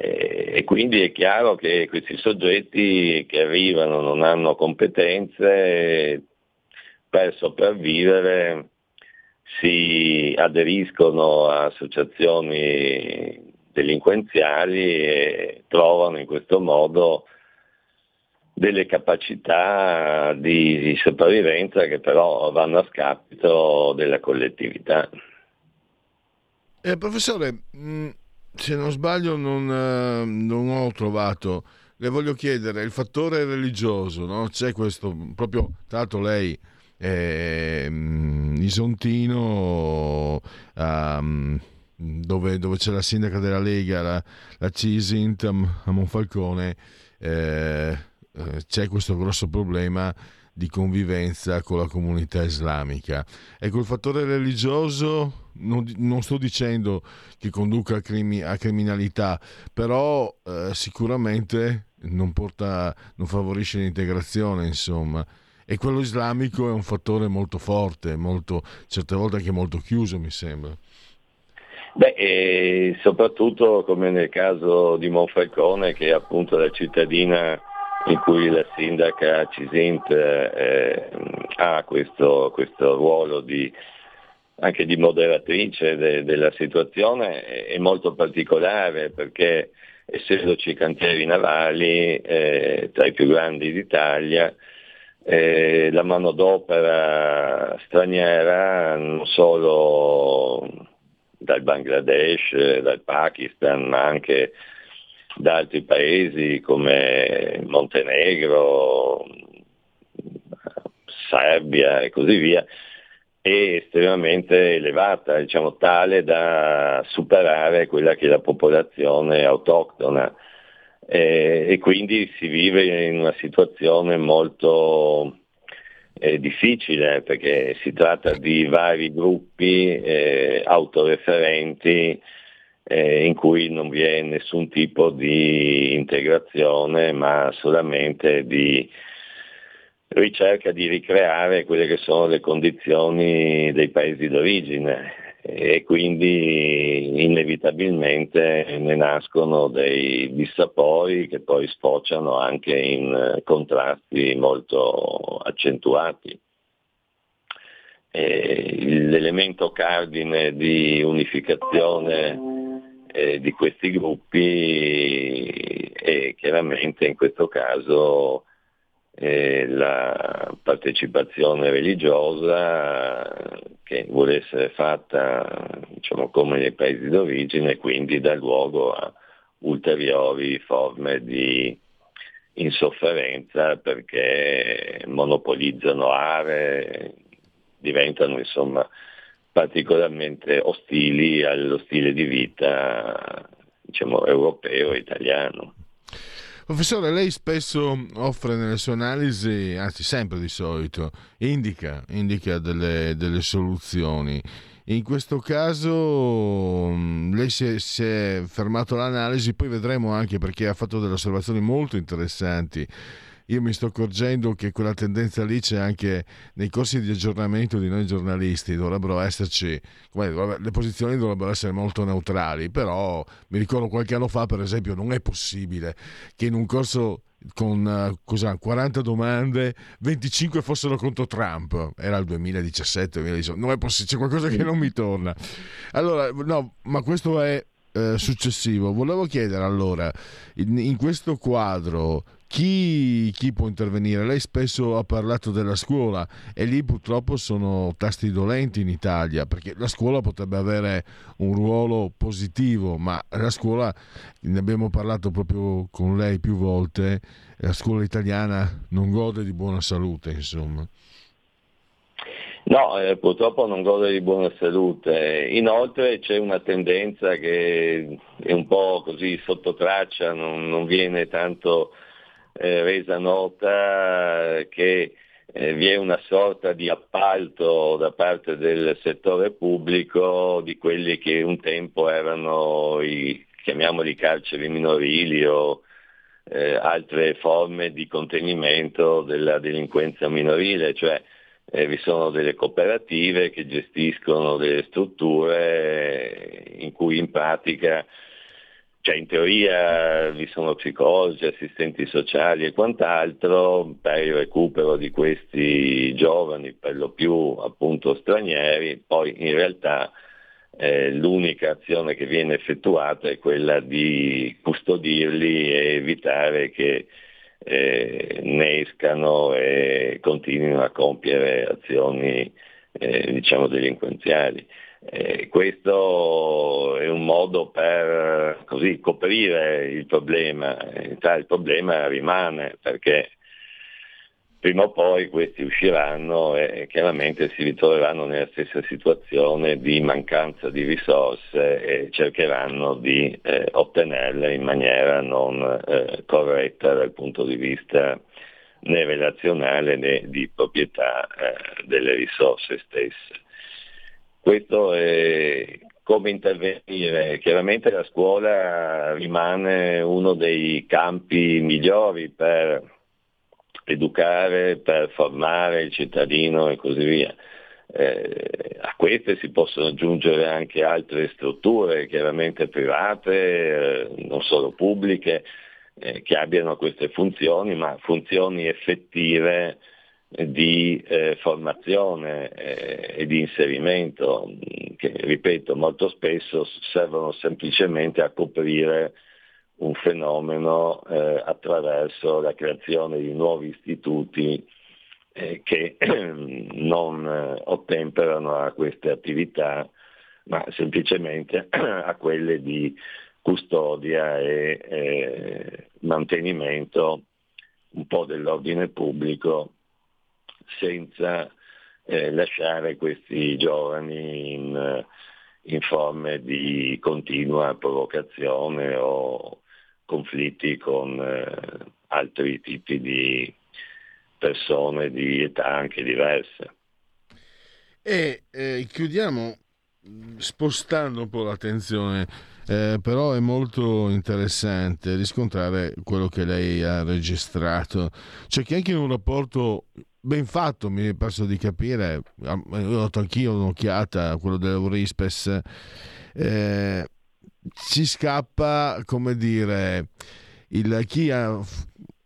E quindi è chiaro che questi soggetti che arrivano non hanno competenze per sopravvivere si aderiscono a associazioni delinquenziali e trovano in questo modo delle capacità di, sopravvivenza che però vanno a scapito della collettività. Eh, professore, mm, se non sbaglio non, eh, non, ho trovato, le voglio chiedere, il fattore religioso, no? c'è questo, proprio, tra l'altro lei eh, Isontino, um, dove, dove, c'è la sindaca della Lega, la, la Cisint a Monfalcone, eh, eh, c'è questo grosso problema di convivenza con la comunità islamica. Ecco, il fattore religioso non, non sto dicendo che conduca a, crimi, a criminalità, però eh, sicuramente non, porta, non favorisce l'integrazione, insomma e quello islamico è un fattore molto forte, molto, certe volte anche molto chiuso mi sembra. Beh, soprattutto come nel caso di Monfalcone, che è appunto la cittadina in cui la sindaca Cisint eh, ha questo, questo ruolo di, anche di moderatrice de, della situazione, è molto particolare perché essendoci cantieri navali eh, tra i più grandi d'Italia, eh, la manodopera straniera non solo dal Bangladesh, dal Pakistan, ma anche da altri paesi come Montenegro, Serbia e così via, è estremamente elevata, diciamo tale da superare quella che è la popolazione autoctona eh, e quindi si vive in una situazione molto eh, difficile perché si tratta di vari gruppi eh, autoreferenti eh, in cui non vi è nessun tipo di integrazione ma solamente di ricerca di ricreare quelle che sono le condizioni dei paesi d'origine e quindi inevitabilmente ne nascono dei dissapori che poi sfociano anche in contrasti molto accentuati. E l'elemento cardine di unificazione eh, di questi gruppi è chiaramente in questo caso eh, la partecipazione religiosa che vuole essere fatta diciamo, come nei paesi d'origine quindi dà luogo a ulteriori forme di insofferenza perché monopolizzano aree, diventano insomma particolarmente ostili allo stile di vita diciamo, europeo e italiano. Professore, lei spesso offre nelle sue analisi, anzi sempre di solito, indica, indica delle, delle soluzioni. In questo caso mm, lei si è, si è fermato l'analisi, poi vedremo anche perché ha fatto delle osservazioni molto interessanti io mi sto accorgendo che quella tendenza lì c'è anche nei corsi di aggiornamento di noi giornalisti, dovrebbero esserci, le posizioni dovrebbero essere molto neutrali, però mi ricordo qualche anno fa per esempio non è possibile che in un corso con uh, 40 domande, 25 fossero contro Trump. Era il 2017, 2018. Non è possibile, c'è qualcosa che non mi torna. Allora, no, ma questo è eh, successivo. Volevo chiedere allora, in, in questo quadro, chi, chi, può intervenire? Lei spesso ha parlato della scuola e lì purtroppo sono tasti dolenti in Italia perché la scuola potrebbe avere un ruolo positivo, ma la scuola, ne abbiamo parlato proprio con lei più volte, la scuola italiana non gode di buona salute, insomma. No, eh, purtroppo non gode di buona salute. Inoltre c'è una tendenza che è un po' così sotto traccia, non, non viene tanto eh, resa nota che eh, vi è una sorta di appalto da parte del settore pubblico di quelli che un tempo erano i, chiamiamoli carceri minorili o eh, altre forme di contenimento della delinquenza minorile, cioè eh, vi sono delle cooperative che gestiscono delle strutture in cui in pratica, cioè in teoria vi sono psicologi, assistenti sociali e quant'altro per il recupero di questi giovani, per lo più appunto stranieri, poi in realtà eh, l'unica azione che viene effettuata è quella di custodirli e evitare che eh, ne escano e continuino a compiere azioni eh, diciamo delinquenziali. Questo è un modo per così, coprire il problema, il problema rimane perché prima o poi questi usciranno e chiaramente si ritroveranno nella stessa situazione di mancanza di risorse e cercheranno di eh, ottenerle in maniera non eh, corretta dal punto di vista né relazionale né di proprietà eh, delle risorse stesse. Questo è come intervenire. Chiaramente la scuola rimane uno dei campi migliori per educare, per formare il cittadino e così via. Eh, a queste si possono aggiungere anche altre strutture, chiaramente private, eh, non solo pubbliche, eh, che abbiano queste funzioni, ma funzioni effettive di eh, formazione eh, e di inserimento, che ripeto molto spesso servono semplicemente a coprire un fenomeno eh, attraverso la creazione di nuovi istituti eh, che non eh, ottemperano a queste attività, ma semplicemente a quelle di custodia e eh, mantenimento un po' dell'ordine pubblico senza eh, lasciare questi giovani in, in forme di continua provocazione o conflitti con eh, altri tipi di persone di età anche diverse. E eh, chiudiamo spostando un po' l'attenzione, eh, però è molto interessante riscontrare quello che lei ha registrato, cioè che anche in un rapporto ben fatto, mi è perso di capire, ho dato anch'io un'occhiata a quello dell'Eurispes, eh, ci scappa, come dire, il, chi ha,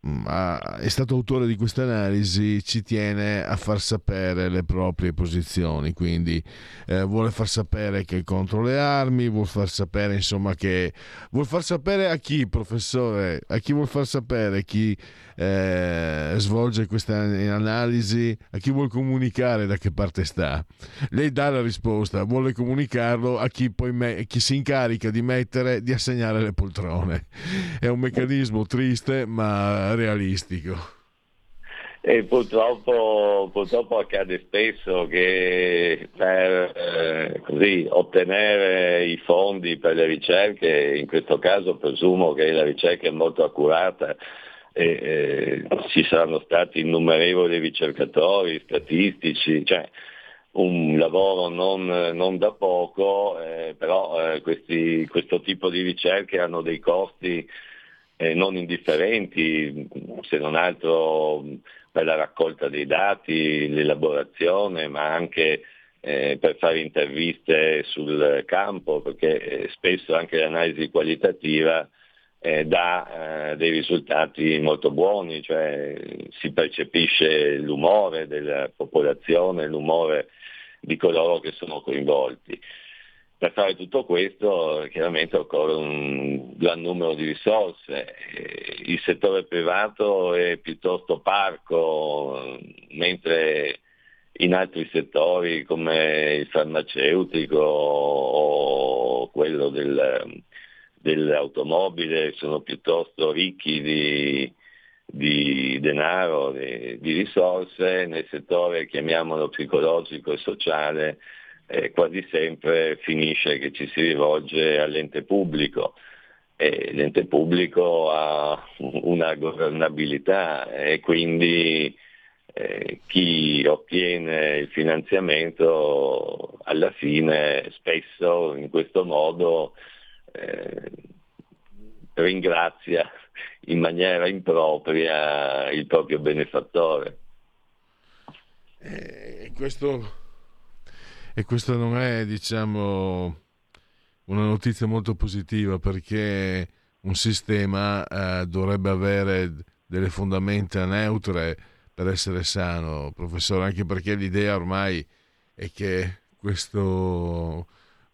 è stato autore di questa analisi ci tiene a far sapere le proprie posizioni, quindi eh, vuole far sapere che è contro le armi, vuole far sapere insomma che vuole far sapere a chi, professore, a chi vuole far sapere chi eh, svolge questa analisi, a chi vuole comunicare da che parte sta. Lei dà la risposta, vuole comunicarlo a chi, poi me- chi si incarica di mettere, di assegnare le poltrone. È un meccanismo triste ma realistico. E purtroppo, purtroppo, accade spesso che per eh, così, ottenere i fondi per le ricerche, in questo caso presumo che la ricerca è molto accurata, e, eh, ci saranno stati innumerevoli ricercatori, statistici, cioè un lavoro non, non da poco, eh, però eh, questi, questo tipo di ricerche hanno dei costi eh, non indifferenti, se non altro per la raccolta dei dati, l'elaborazione, ma anche eh, per fare interviste sul campo, perché eh, spesso anche l'analisi qualitativa eh, dà eh, dei risultati molto buoni, cioè si percepisce l'umore della popolazione, l'umore di coloro che sono coinvolti. Per fare tutto questo chiaramente occorre un gran numero di risorse. Il settore privato è piuttosto parco, mentre in altri settori come il farmaceutico o quello del, dell'automobile sono piuttosto ricchi di, di denaro, di, di, risorse, nel settore chiamiamolo psicologico e sociale eh, quasi sempre finisce che ci si rivolge all'ente pubblico. E l'ente pubblico ha una governabilità e quindi eh, chi ottiene il finanziamento alla fine spesso in questo modo eh, ringrazia in maniera impropria il proprio benefattore. Eh, questo e questa non è, diciamo, una notizia molto positiva perché un sistema eh, dovrebbe avere delle fondamenta neutre per essere sano, professore, anche perché l'idea ormai è che questo,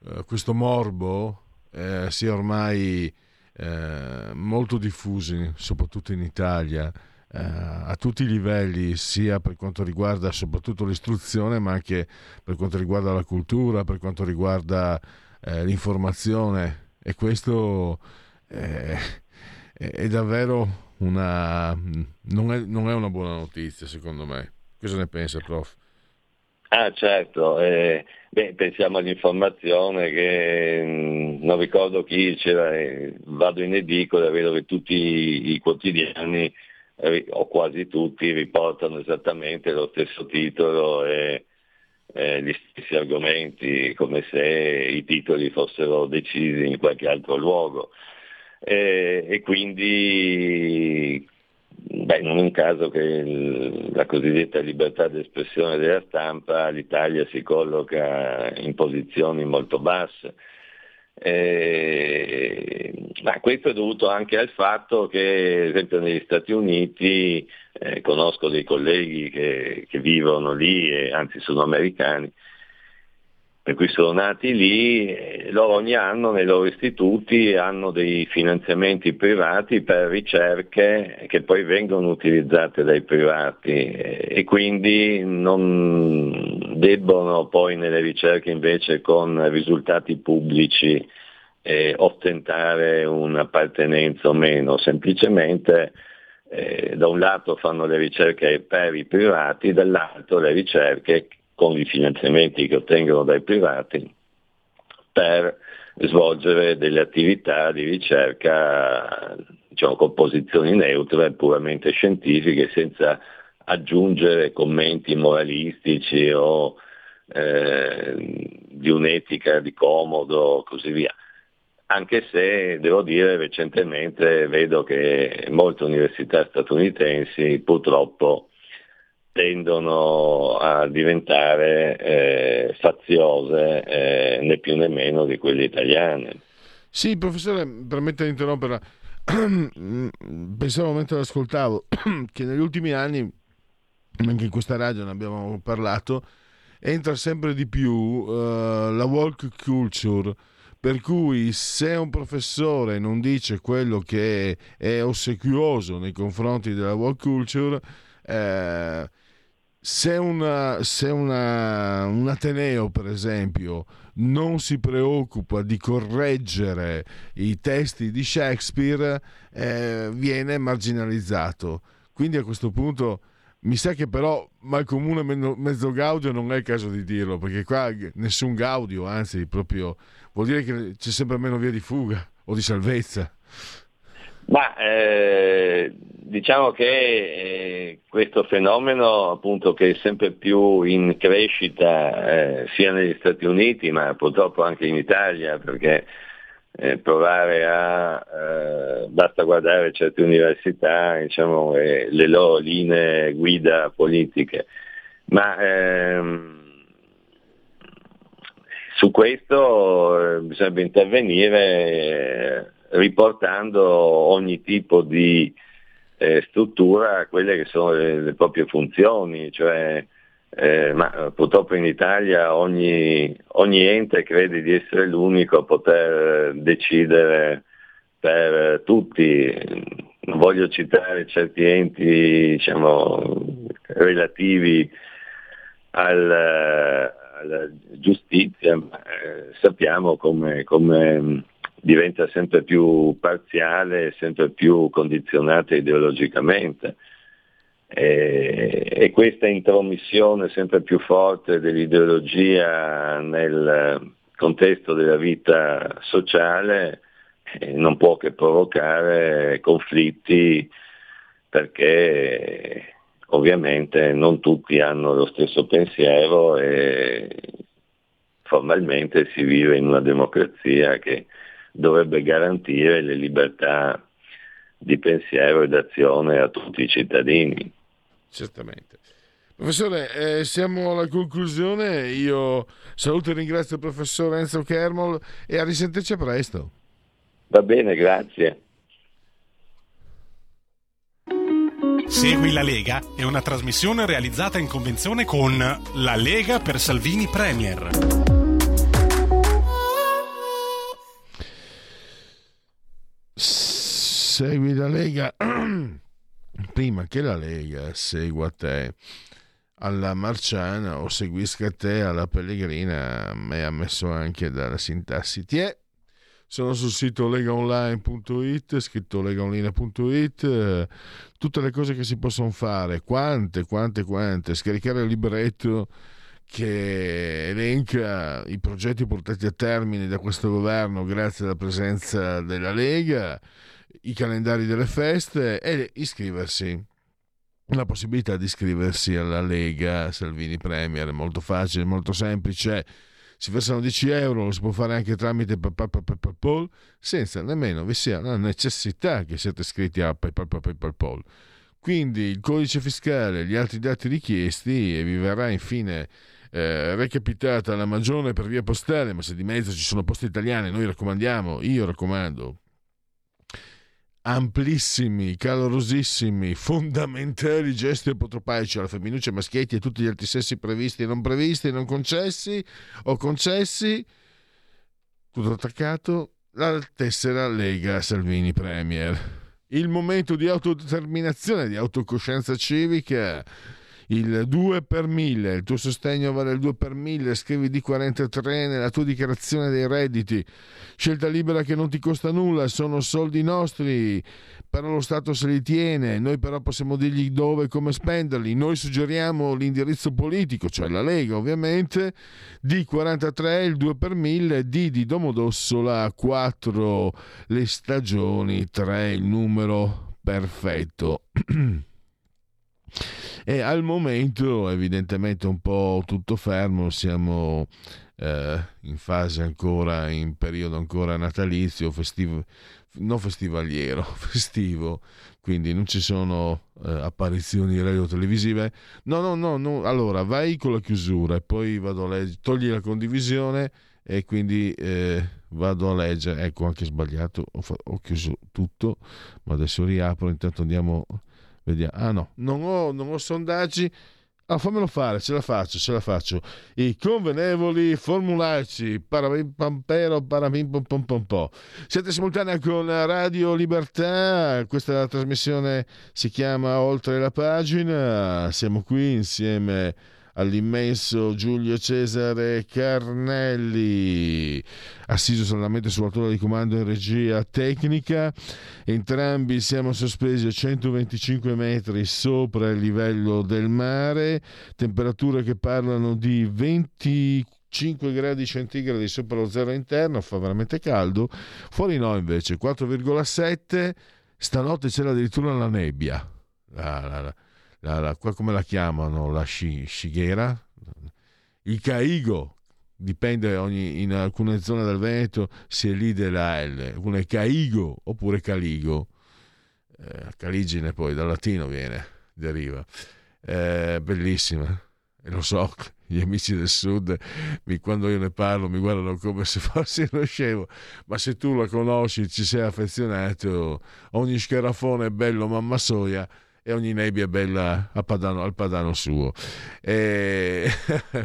eh, questo morbo eh, sia ormai eh, molto diffuso, soprattutto in Italia eh, a tutti i livelli, sia per quanto riguarda soprattutto l'istruzione, ma anche per quanto riguarda la cultura, per quanto riguarda eh, l'informazione. E questo è, è davvero una non è, non è, una buona notizia, secondo me. Cosa ne pensa, prof? Ah, certo. Eh, beh, pensiamo all'informazione che mm, non ricordo chi c'era, eh, vado in edicola, vedo che tutti i quotidiani o quasi tutti riportano esattamente lo stesso titolo e eh, gli stessi argomenti, come se i titoli fossero decisi in qualche altro luogo. E, e quindi beh, non è un caso che il, la cosiddetta libertà di espressione della stampa l'Italia si colloca in posizioni molto basse. Eh, ma questo è dovuto anche al fatto che, ad esempio, negli Stati Uniti, eh, conosco dei colleghi che, che, vivono lì, e, anzi sono americani, per cui sono nati lì, eh, loro ogni anno nei loro istituti hanno dei finanziamenti privati per ricerche che poi vengono utilizzate dai privati eh, e quindi non debbono poi nelle ricerche invece con risultati pubblici eh, ostentare un'appartenenza o meno, semplicemente eh, da un lato fanno le ricerche per i privati, dall'altro le ricerche con i finanziamenti che ottengono dai privati per svolgere delle attività di ricerca diciamo, con posizioni neutre, puramente scientifiche, senza aggiungere commenti moralistici o eh, di un'etica di comodo, così via. Anche se devo dire recentemente vedo che molte università statunitensi purtroppo tendono a diventare eh, faziose eh, né più né meno di quelle italiane. Sì, professore, permette di interromperla. Pensavo mentre l'ascoltavo che negli ultimi anni, anche in questa radio ne abbiamo parlato, entra sempre di più uh, la walk culture, per cui se un professore non dice quello che è ossequioso nei confronti della walk culture, eh, se, una, se una, un Ateneo, per esempio, non si preoccupa di correggere i testi di Shakespeare, eh, viene marginalizzato. Quindi a questo punto mi sa che però mal comune mezzo gaudio non è il caso di dirlo, perché qua nessun gaudio, anzi proprio vuol dire che c'è sempre meno via di fuga o di salvezza. Ma eh, diciamo che eh, questo fenomeno appunto che è sempre più in crescita eh, sia negli Stati Uniti ma purtroppo anche in Italia perché eh, provare a eh, basta guardare certe università diciamo, le loro linee guida politiche. Ma ehm, su questo eh, bisognerebbe intervenire riportando ogni tipo di eh, struttura a quelle che sono le, le proprie funzioni, cioè, eh, ma purtroppo in Italia ogni, ogni, ente crede di essere l'unico a poter decidere per tutti. Non voglio citare certi enti diciamo, relativi al, alla giustizia, ma eh, sappiamo come, come diventa sempre più parziale, sempre più condizionata ideologicamente. E, e, questa intromissione sempre più forte dell'ideologia nel contesto della vita sociale eh, non può che provocare conflitti perché ovviamente non tutti hanno lo stesso pensiero e formalmente si vive in una democrazia che dovrebbe garantire le libertà di pensiero e d'azione a tutti i cittadini. Certamente. Professore, eh, siamo alla conclusione. Io saluto e ringrazio il professor Enzo Kermol e a risentirci presto. Va bene, grazie. Segui la Lega è una trasmissione realizzata in convenzione con La Lega per Salvini Premier. Segui la Lega. Prima che la Lega segua te. Alla Marciana o seguisca te alla Pellegrina, me ha messo anche dalla sintassi. Tie. Sono sul sito legaonline.it, scritto legaonline.it, tutte le cose che si possono fare, quante, quante, quante, scaricare il libretto che elenca i progetti portati a termine da questo governo grazie alla presenza della Lega, i calendari delle feste e iscriversi. La possibilità di iscriversi alla Lega Salvini Premier è molto facile, molto semplice. Si versano 10 euro, lo si può fare anche tramite PayPal, senza nemmeno vi sia la necessità che siate iscritti a PayPal. Quindi il codice fiscale, gli altri dati richiesti e vi verrà infine eh, recapitata la magione per via postale, ma se di mezzo ci sono poste italiane, noi raccomandiamo, io raccomando, amplissimi, calorosissimi, fondamentali gesti apotropaici alla femminuccia, maschietti e tutti gli altri sessi previsti e non previsti, non concessi o concessi, tutto attaccato, la tessera Lega Salvini Premier. Il momento di autodeterminazione, di autocoscienza civica il 2 per 1000, il tuo sostegno vale il 2 per 1000, scrivi D43 nella tua dichiarazione dei redditi. Scelta libera che non ti costa nulla, sono soldi nostri, però lo Stato se li tiene, noi però possiamo dirgli dove e come spenderli. Noi suggeriamo l'indirizzo politico, cioè la Lega ovviamente, D43 il 2 per 1000, D di Domodossola 4 le stagioni, 3 il numero perfetto. e al momento evidentemente un po' tutto fermo, siamo eh, in fase ancora, in periodo ancora natalizio, festivo, non festivaliero, festivo, quindi non ci sono eh, apparizioni radio-televisive. No, no, no, no, allora vai con la chiusura e poi vado a leggere, togli la condivisione e quindi eh, vado a leggere, ecco anche sbagliato, ho, fa- ho chiuso tutto, ma adesso riapro, intanto andiamo Vediamo. Ah no, non ho, non ho sondaggi. Ah, fammelo fare, ce la faccio, ce la faccio. I convenevoli formulaici, parapimpero, parapimpom Siete simultanea con Radio Libertà, questa trasmissione si chiama Oltre la pagina, siamo qui insieme all'immenso Giulio Cesare Carnelli, assiso solamente sulla torre di comando in regia tecnica. Entrambi siamo sospesi a 125 metri sopra il livello del mare, temperature che parlano di 20 5 gradi centigradi sopra lo zero interno, fa veramente caldo. Fuori no invece, 4,7. Stanotte c'era addirittura la nebbia. La, la, la la, la, come la chiamano, la sci, scighera, il caigo, dipende ogni, in alcune zone del Veneto se è lì della L, uno è caigo oppure caligo, eh, caligine poi dal latino viene, deriva, eh, bellissima, e lo so, gli amici del sud, mi, quando io ne parlo, mi guardano come se fossi uno scemo, ma se tu la conosci, ci sei affezionato, ogni scherafone è bello mamma soia e ogni nebbia è bella padano, al padano suo. E,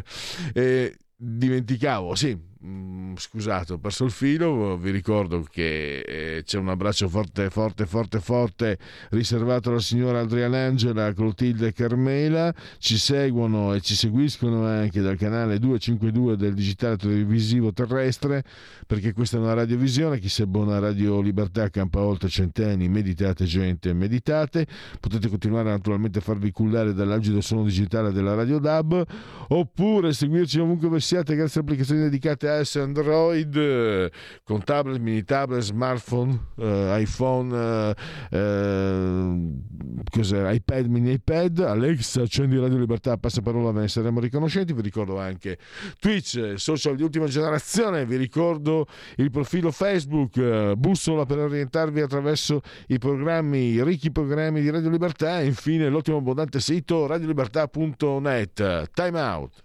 e dimenticavo, sì, Mm, scusate, ho perso il filo, vi ricordo che eh, c'è un abbraccio forte, forte, forte, forte riservato alla signora Adriana Angela, Clotilde Carmela, ci seguono e ci seguiscono anche dal canale 252 del digitale televisivo terrestre, perché questa è una radiovisione, chi si abbona a Radio Libertà campa oltre centenni, meditate gente, meditate, potete continuare naturalmente a farvi cullare dall'algido suono digitale della Radio DAB, oppure seguirci ovunque voi siate grazie a applicazioni dedicate a iOS, Android, con tablet, mini tablet, smartphone, eh, iPhone, eh, eh iPad, mini iPad, Alexa, accendi Radio Libertà, passa parola, ve ne saremo riconoscenti. Vi ricordo anche Twitch, social di ultima generazione, vi ricordo il profilo Facebook, eh, bussola per orientarvi attraverso i programmi, i ricchi programmi di Radio Libertà e infine l'ottimo abbondante sito radiolibertà.net. Time out.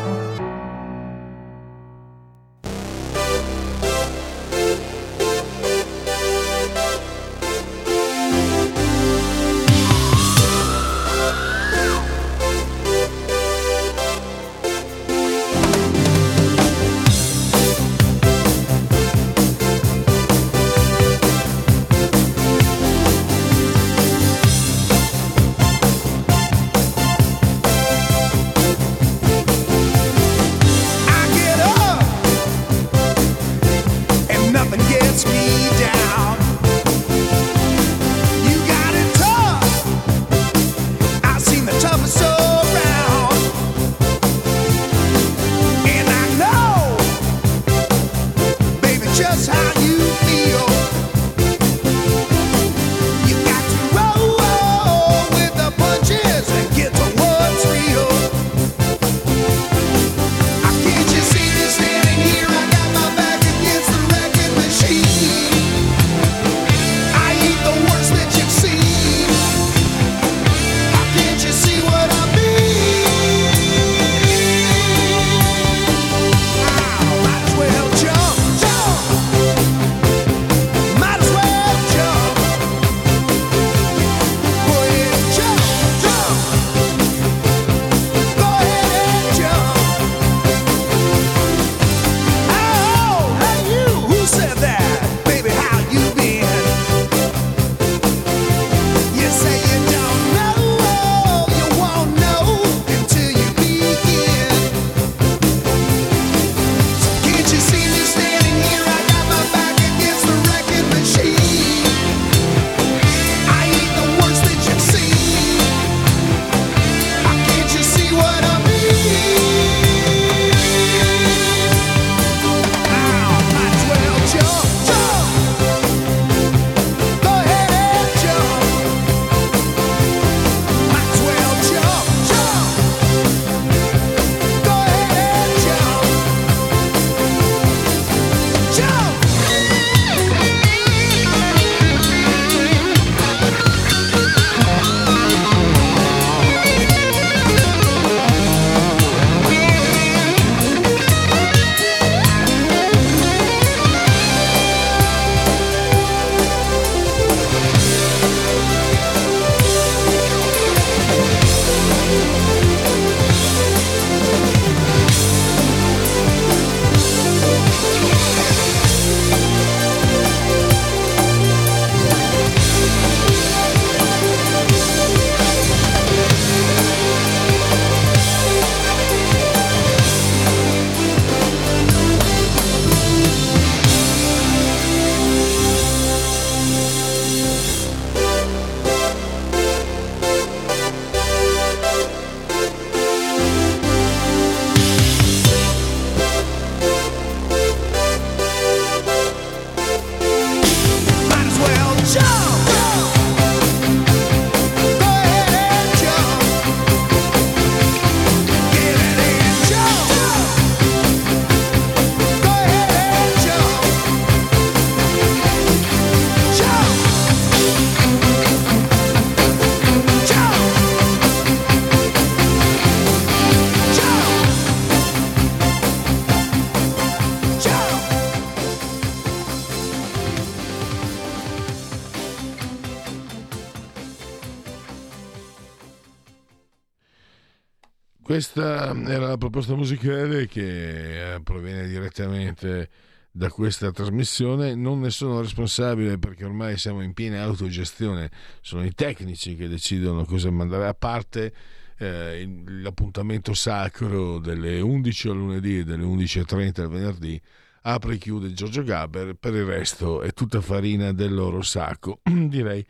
Questa era la proposta musicale che eh, proviene direttamente da questa trasmissione. Non ne sono responsabile perché ormai siamo in piena autogestione, sono i tecnici che decidono cosa mandare a parte. Eh, l'appuntamento sacro delle 11 al lunedì e delle 11.30 al venerdì apre e chiude Giorgio Gaber, per il resto è tutta farina del loro sacco. Direi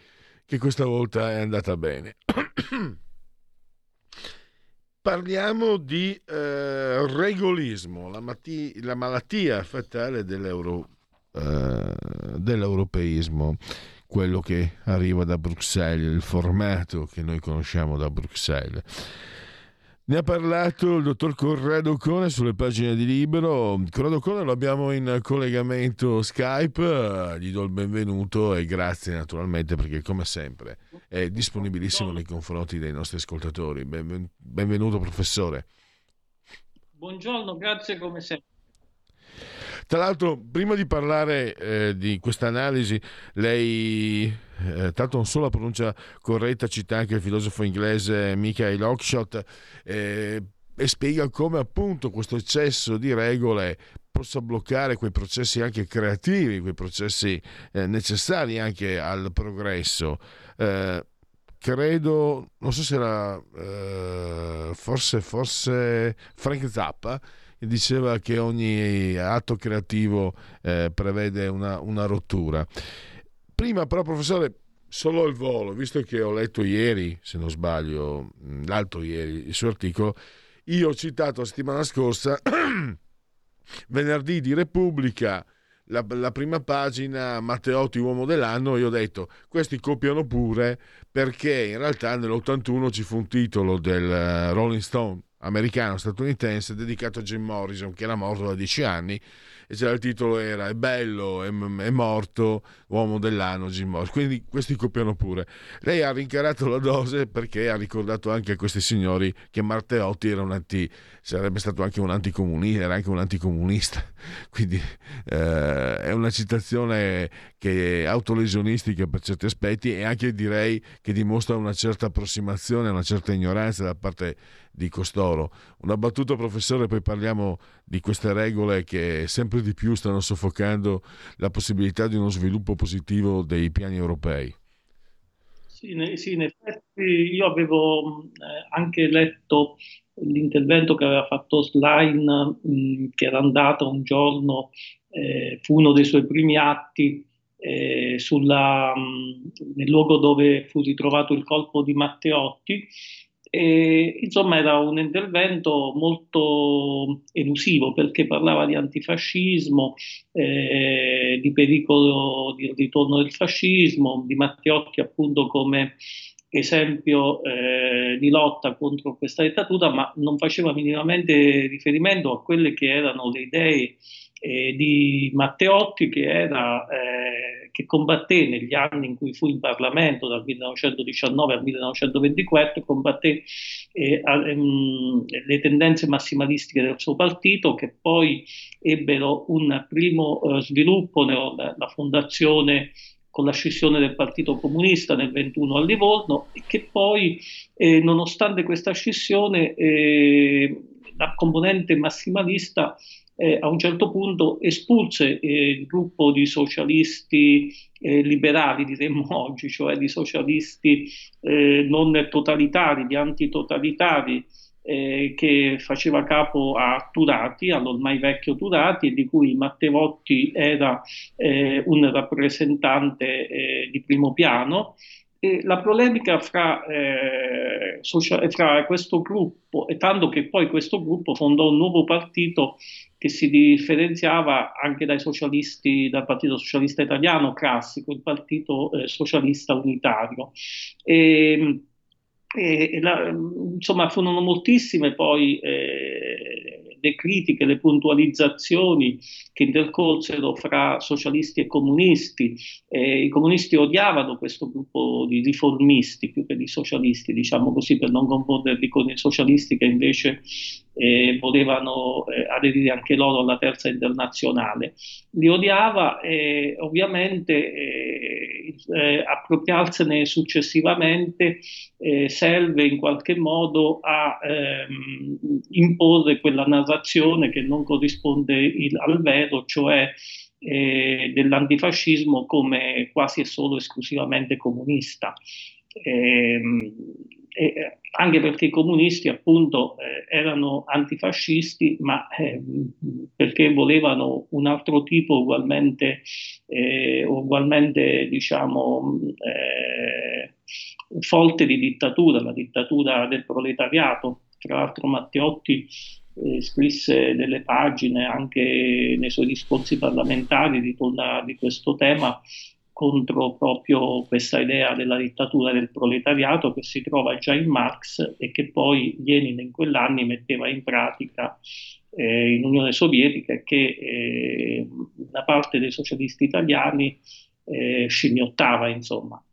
che questa volta è andata bene. Parliamo di eh, regolismo, la, mati- la, malattia fatale dell'euro, eh, dell'europeismo, quello che arriva da Bruxelles, il formato che noi conosciamo da Bruxelles. Ne ha parlato il dottor Corrado Cone sulle pagine di Libero. Corrado Cone lo abbiamo in collegamento Skype, gli do il benvenuto e grazie naturalmente perché come sempre è disponibilissimo nei confronti dei nostri ascoltatori. benvenuto professore. Buongiorno, grazie come sempre. Tra l'altro, prima di parlare eh, di questa analisi, lei, eh, tanto non solo la pronuncia corretta, cita anche il filosofo inglese Michael Oakeshott eh, e spiega come appunto questo eccesso di regole possa bloccare quei processi anche creativi, quei processi eh, necessari anche al progresso. Eh, credo, non so se era eh, forse, forse Frank Zappa diceva che ogni atto creativo eh, prevede una, una rottura. Prima però, professore, solo al volo, visto che ho letto ieri, se non sbaglio, l'altro ieri, il suo articolo, io ho citato la settimana scorsa, venerdì di Repubblica, la, la, prima pagina Matteotti uomo dell'anno io ho detto questi copiano pure perché in realtà nell'81 ci fu un titolo del uh, Rolling Stone americano statunitense dedicato a Jim Morrison che era morto da dieci anni il titolo era È bello, è, è morto, uomo dell'anno Jim Morrison quindi questi copiano pure. Lei ha rincarato la dose perché ha ricordato anche a questi signori che Marteotti era un anti sarebbe stato anche un anticomunista era anche un anticomunista. Quindi eh, è una citazione che è autolesionistica per certi aspetti e anche direi che dimostra una certa approssimazione una certa ignoranza da parte di costoro. Una battuta, professore, poi parliamo di queste regole che sempre di più stanno soffocando la possibilità di uno sviluppo positivo dei piani europei. Sì, in, effetti io avevo eh, anche letto l'intervento che aveva fatto mh, che era andato un giorno, eh, fu uno dei suoi primi atti eh, sulla, nel luogo dove fu ritrovato il colpo di Matteotti e, insomma, era un intervento molto elusivo perché parlava di antifascismo, eh, di pericolo di ritorno del fascismo, di Matteotti appunto come esempio eh, di lotta contro questa dittatura, ma non faceva minimamente riferimento a quelle che erano le idee eh, di Matteotti, che era eh, che combatté negli anni in cui fu in Parlamento, dal 1919 al 1924, combatté eh, ehm, le tendenze massimalistiche del suo partito, che poi ebbero un primo eh, sviluppo nella fondazione con la scissione del Partito Comunista nel 21 a Livorno e che poi, eh, nonostante questa scissione, eh, la componente massimalista eh, a un certo punto espulse eh, il gruppo di socialisti eh, liberali, diremmo oggi, cioè di socialisti eh, non totalitari, di antitotalitari, eh, che faceva capo a Turati, all'ormai vecchio Turati, di cui Matteotti era eh, un rappresentante di primo piano. E la polemica fra, eh, social, fra, questo gruppo, e tanto che poi questo gruppo fondò un nuovo partito che si differenziava anche dai socialisti, dal Partito Socialista Italiano classico, il Partito eh, Socialista Unitario. E, e, la, insomma, furono moltissime poi eh, le critiche, le puntualizzazioni che intercorsero fra socialisti e comunisti. Eh, I comunisti odiavano questo gruppo di riformisti più che di socialisti, diciamo così, per non confonderli con i socialisti che invece eh, volevano eh, aderire anche loro alla terza internazionale. Li odiava e ovviamente eh, eh appropriarsene successivamente eh, serve in qualche modo a ehm, imporre quella narrazione che non corrisponde il, al vero, cioè eh, dell'antifascismo come quasi e solo esclusivamente comunista. Eh, eh, anche perché i comunisti appunto eh, erano antifascisti, ma eh, perché volevano un altro tipo ugualmente, eh, ugualmente diciamo, eh, forte di dittatura, la dittatura del proletariato. Tra l'altro Matteotti eh, scrisse delle pagine anche nei suoi discorsi parlamentari di, di questo tema contro proprio questa idea della dittatura del proletariato che si trova già in Marx e che poi Lenin in quell'anni metteva in pratica eh, in Unione Sovietica e che eh, da parte dei socialisti italiani eh, scimmiottava, insomma.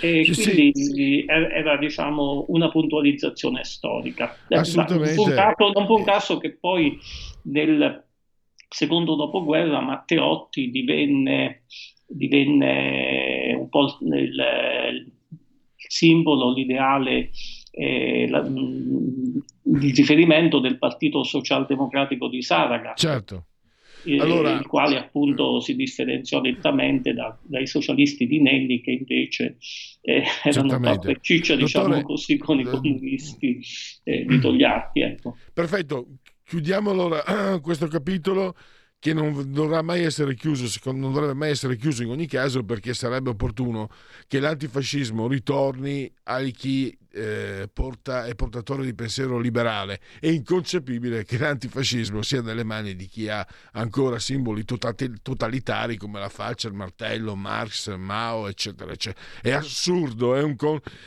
E quindi sì. era diciamo, una puntualizzazione storica. Assolutamente. Non fu, caso, non fu un caso che poi nel secondo dopoguerra Matteotti divenne divenne un po' il, simbolo, l'ideale, eh, la, il riferimento del Partito Socialdemocratico di Saragat. Certo. Eh, allora, il quale appunto si differenziò nettamente da, dai socialisti di Nelli che invece eh, erano proprio ciccia diciamo Dottore, così con i eh, comunisti eh, di Togliatti ecco. perfetto chiudiamo allora questo capitolo che non dovrà mai essere chiuso, non dovrebbe mai essere chiuso in ogni caso perché sarebbe opportuno che l'antifascismo ritorni a chi eh, porta, è portatore di pensiero liberale. È inconcepibile che l'antifascismo sia nelle mani di chi ha ancora simboli totalitari come la faccia, il martello, Marx, Mao, eccetera, eccetera. È assurdo, è, un,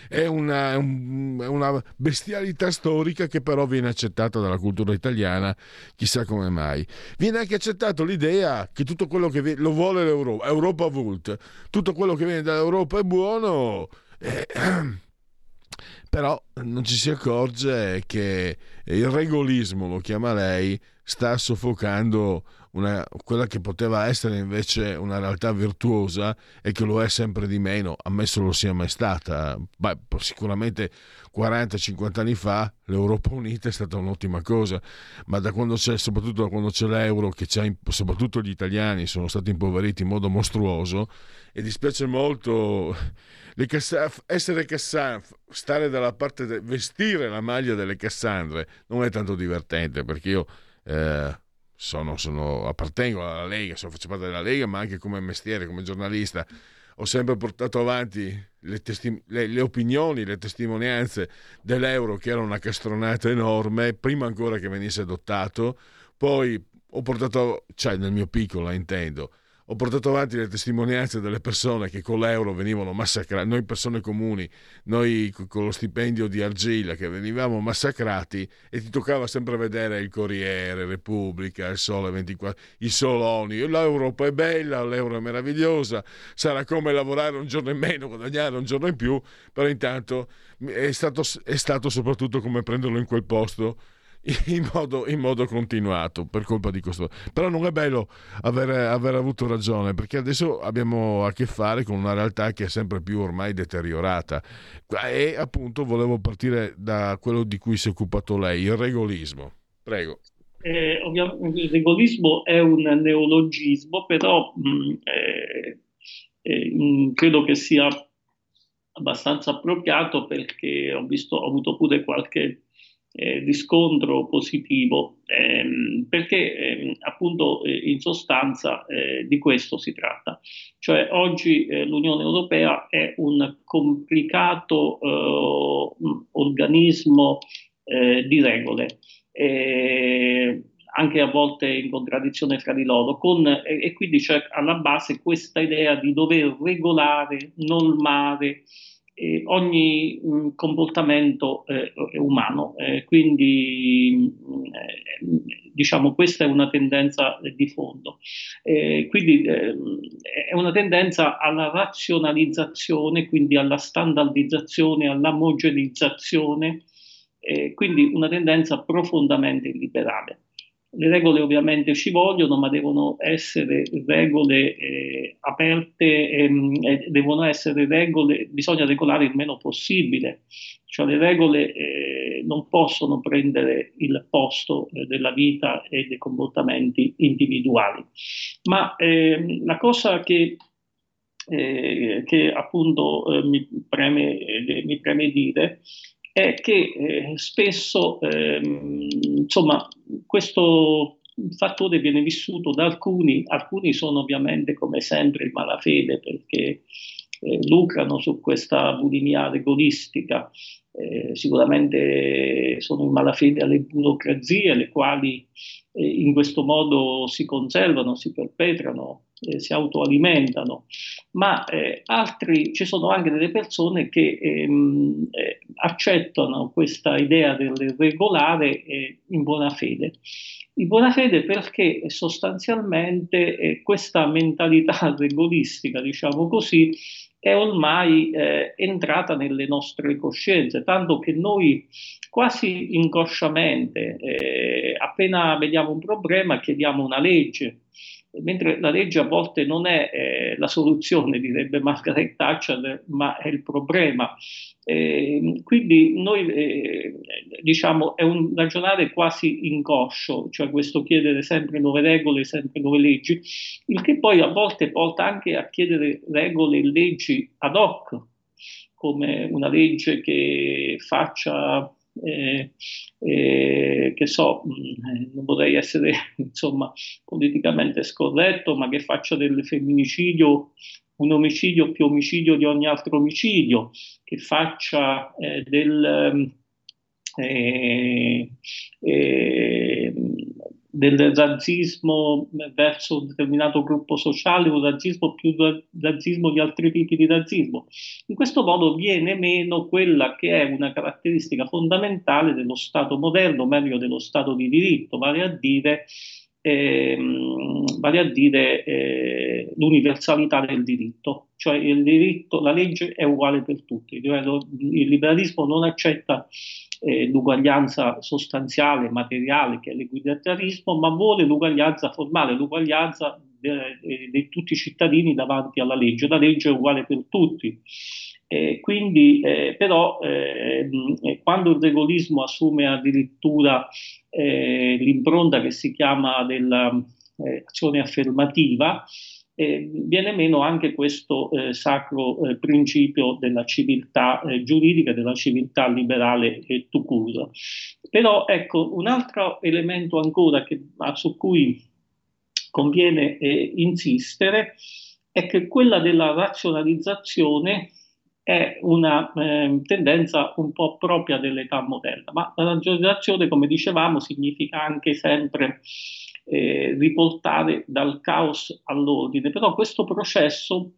è, una, è, un, è una bestialità storica che però viene accettata dalla cultura italiana, chissà come mai. Viene anche accettato l'idea che tutto quello che viene, lo vuole l'Europa, Europa Vult, tutto quello che viene dall'Europa è buono. Eh, però non ci si accorge che il regolismo, lo chiama lei, sta soffocando una, quella che poteva essere invece una realtà virtuosa e che lo è sempre di meno, ammesso lo sia mai stata. Beh, sicuramente 40-50 anni fa l'Europa Unita è stata un'ottima cosa, ma da quando c'è, soprattutto da quando c'è l'euro, che c'è, soprattutto gli italiani sono stati impoveriti in modo mostruoso, e dispiace molto Cassaf, essere Cassandre, stare dalla parte, de, vestire la maglia delle Cassandre non è tanto divertente perché io eh, sono, sono, appartengo alla Lega, sono, faccio parte della Lega, ma anche come mestiere, come giornalista ho sempre portato avanti le, testi- le, le, opinioni, le testimonianze dell'euro che era una castronata enorme, prima ancora che venisse adottato, poi ho portato, cioè nel mio piccolo intendo, ho portato avanti le testimonianze delle persone che con l'euro venivano massacrate, noi persone comuni, noi con lo stipendio di argilla che venivamo massacrati e ti toccava sempre vedere il Corriere, Repubblica, il Sole 24, i Soloni, l'Europa è bella, l'euro è meravigliosa, sarà come lavorare un giorno in meno, guadagnare un giorno in più, però intanto è stato, è stato soprattutto come prenderlo in quel posto in modo, in modo, continuato per colpa di questo. Però non è bello aver, aver, avuto ragione perché adesso abbiamo a che fare con una realtà che è sempre più ormai deteriorata e appunto volevo partire da quello di cui si è occupato lei, il regolismo. Prego. Eh, il regolismo è un neologismo, però mh, eh, eh, mm, credo che sia abbastanza appropriato perché ho, visto, ho avuto pure qualche eh, riscontro positivo, ehm, perché ehm, appunto eh, in sostanza eh, di questo si tratta. Cioè oggi eh, l'Unione Europea è un complicato eh, organismo eh, di regole anche a volte in contraddizione fra di loro, con, e, quindi c'è alla base questa idea di dover regolare, normare ogni mh, mm, comportamento eh, umano. Eh, quindi mm, eh, diciamo questa è una tendenza di fondo. Eh, quindi eh, è una tendenza alla razionalizzazione, quindi alla standardizzazione, alla omogenizzazione eh, quindi una tendenza profondamente liberale. Le regole ovviamente ci vogliono, ma devono essere regole eh, aperte, ehm, e devono essere regole, bisogna regolare il meno possibile, cioè le regole eh, non possono prendere il posto eh, della vita e dei comportamenti individuali. Ma ehm, la cosa che, eh, che appunto eh, mi preme, mi, preme, dire è che eh, spesso ehm, insomma, questo fattore viene vissuto da alcuni, alcuni sono ovviamente come sempre in malafede perché eh, lucrano su questa bulimia egoistica, eh, sicuramente sono in malafede alle burocrazie, le quali eh, in questo modo si conservano, si perpetrano, eh, si autoalimentano, ma eh, altri, ci sono anche delle persone che ehm, eh, accettano questa idea del regolare eh, in buona fede. In buona fede perché sostanzialmente eh, questa mentalità regolistica, diciamo così, è ormai eh, entrata nelle nostre coscienze, tanto che noi quasi inconsciamente, eh, appena vediamo un problema, chiediamo una legge, mentre la legge a volte non è eh, la soluzione, direbbe Margaret Thatcher, ma è il problema. Eh, quindi noi eh, diciamo è un ragionare quasi inconscio, cioè questo chiedere sempre nuove regole, sempre nuove leggi, il che poi a volte porta anche a chiedere regole e leggi ad hoc, come una legge che faccia eh, eh, che so, mm, non vorrei essere insomma politicamente scorretto, ma che faccia del femminicidio un omicidio più omicidio di ogni altro omicidio, che faccia eh, del, eh, eh, del razzismo verso un determinato gruppo sociale, un razzismo più razzismo di altri tipi di razzismo. In questo modo viene meno quella che è una caratteristica fondamentale dello Stato moderno, meglio dello Stato di diritto, vale a dire ehm, vale a dire eh, l'universalità del diritto, cioè il diritto, la legge è uguale per tutti, il liberalismo non accetta eh, l'uguaglianza sostanziale, materiale che è l'eguidaziarismo, ma vuole l'uguaglianza formale, l'uguaglianza di tutti i cittadini davanti alla legge, la legge è uguale per tutti. Eh, quindi, eh, però, eh, quando il regolismo assume addirittura eh, l'impronta che si chiama dell'azione eh, affermativa, eh, viene meno anche questo eh, sacro eh, principio della civiltà eh, giuridica, della civiltà liberale e tout court. Però ecco, un altro elemento ancora che, su cui conviene eh, insistere è che quella della razionalizzazione è una eh, tendenza un po' propria dell'età moderna, ma la razionalizzazione, come dicevamo, significa anche sempre eh, riportare dal caos all'ordine, però questo processo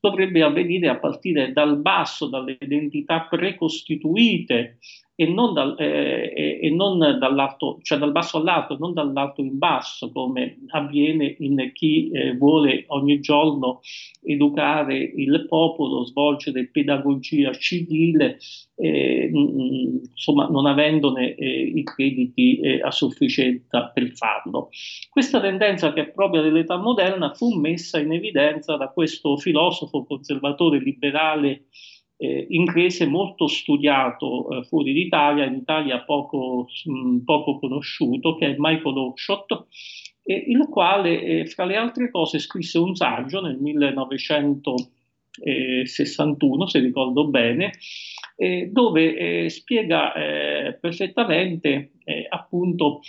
dovrebbe avvenire a partire dal basso, dalle identità precostituite e non, dal, eh, e non dall'alto, cioè dal basso all'alto, non dall'alto in basso, come avviene in chi eh, vuole ogni giorno educare il popolo, svolgere pedagogia civile, eh, insomma non avendone eh, i crediti eh, a sufficienza per farlo. Questa tendenza che è propria dell'età moderna fu messa in evidenza da questo filosofo conservatore liberale eh, inglese molto studiato eh, fuori d'Italia, in Italia poco, mh, poco conosciuto, che è Michael Oakeshott, eh, il quale, eh, fra le altre cose, scrisse un saggio nel 1961, se ricordo bene, eh, dove eh, spiega perfettamente appunto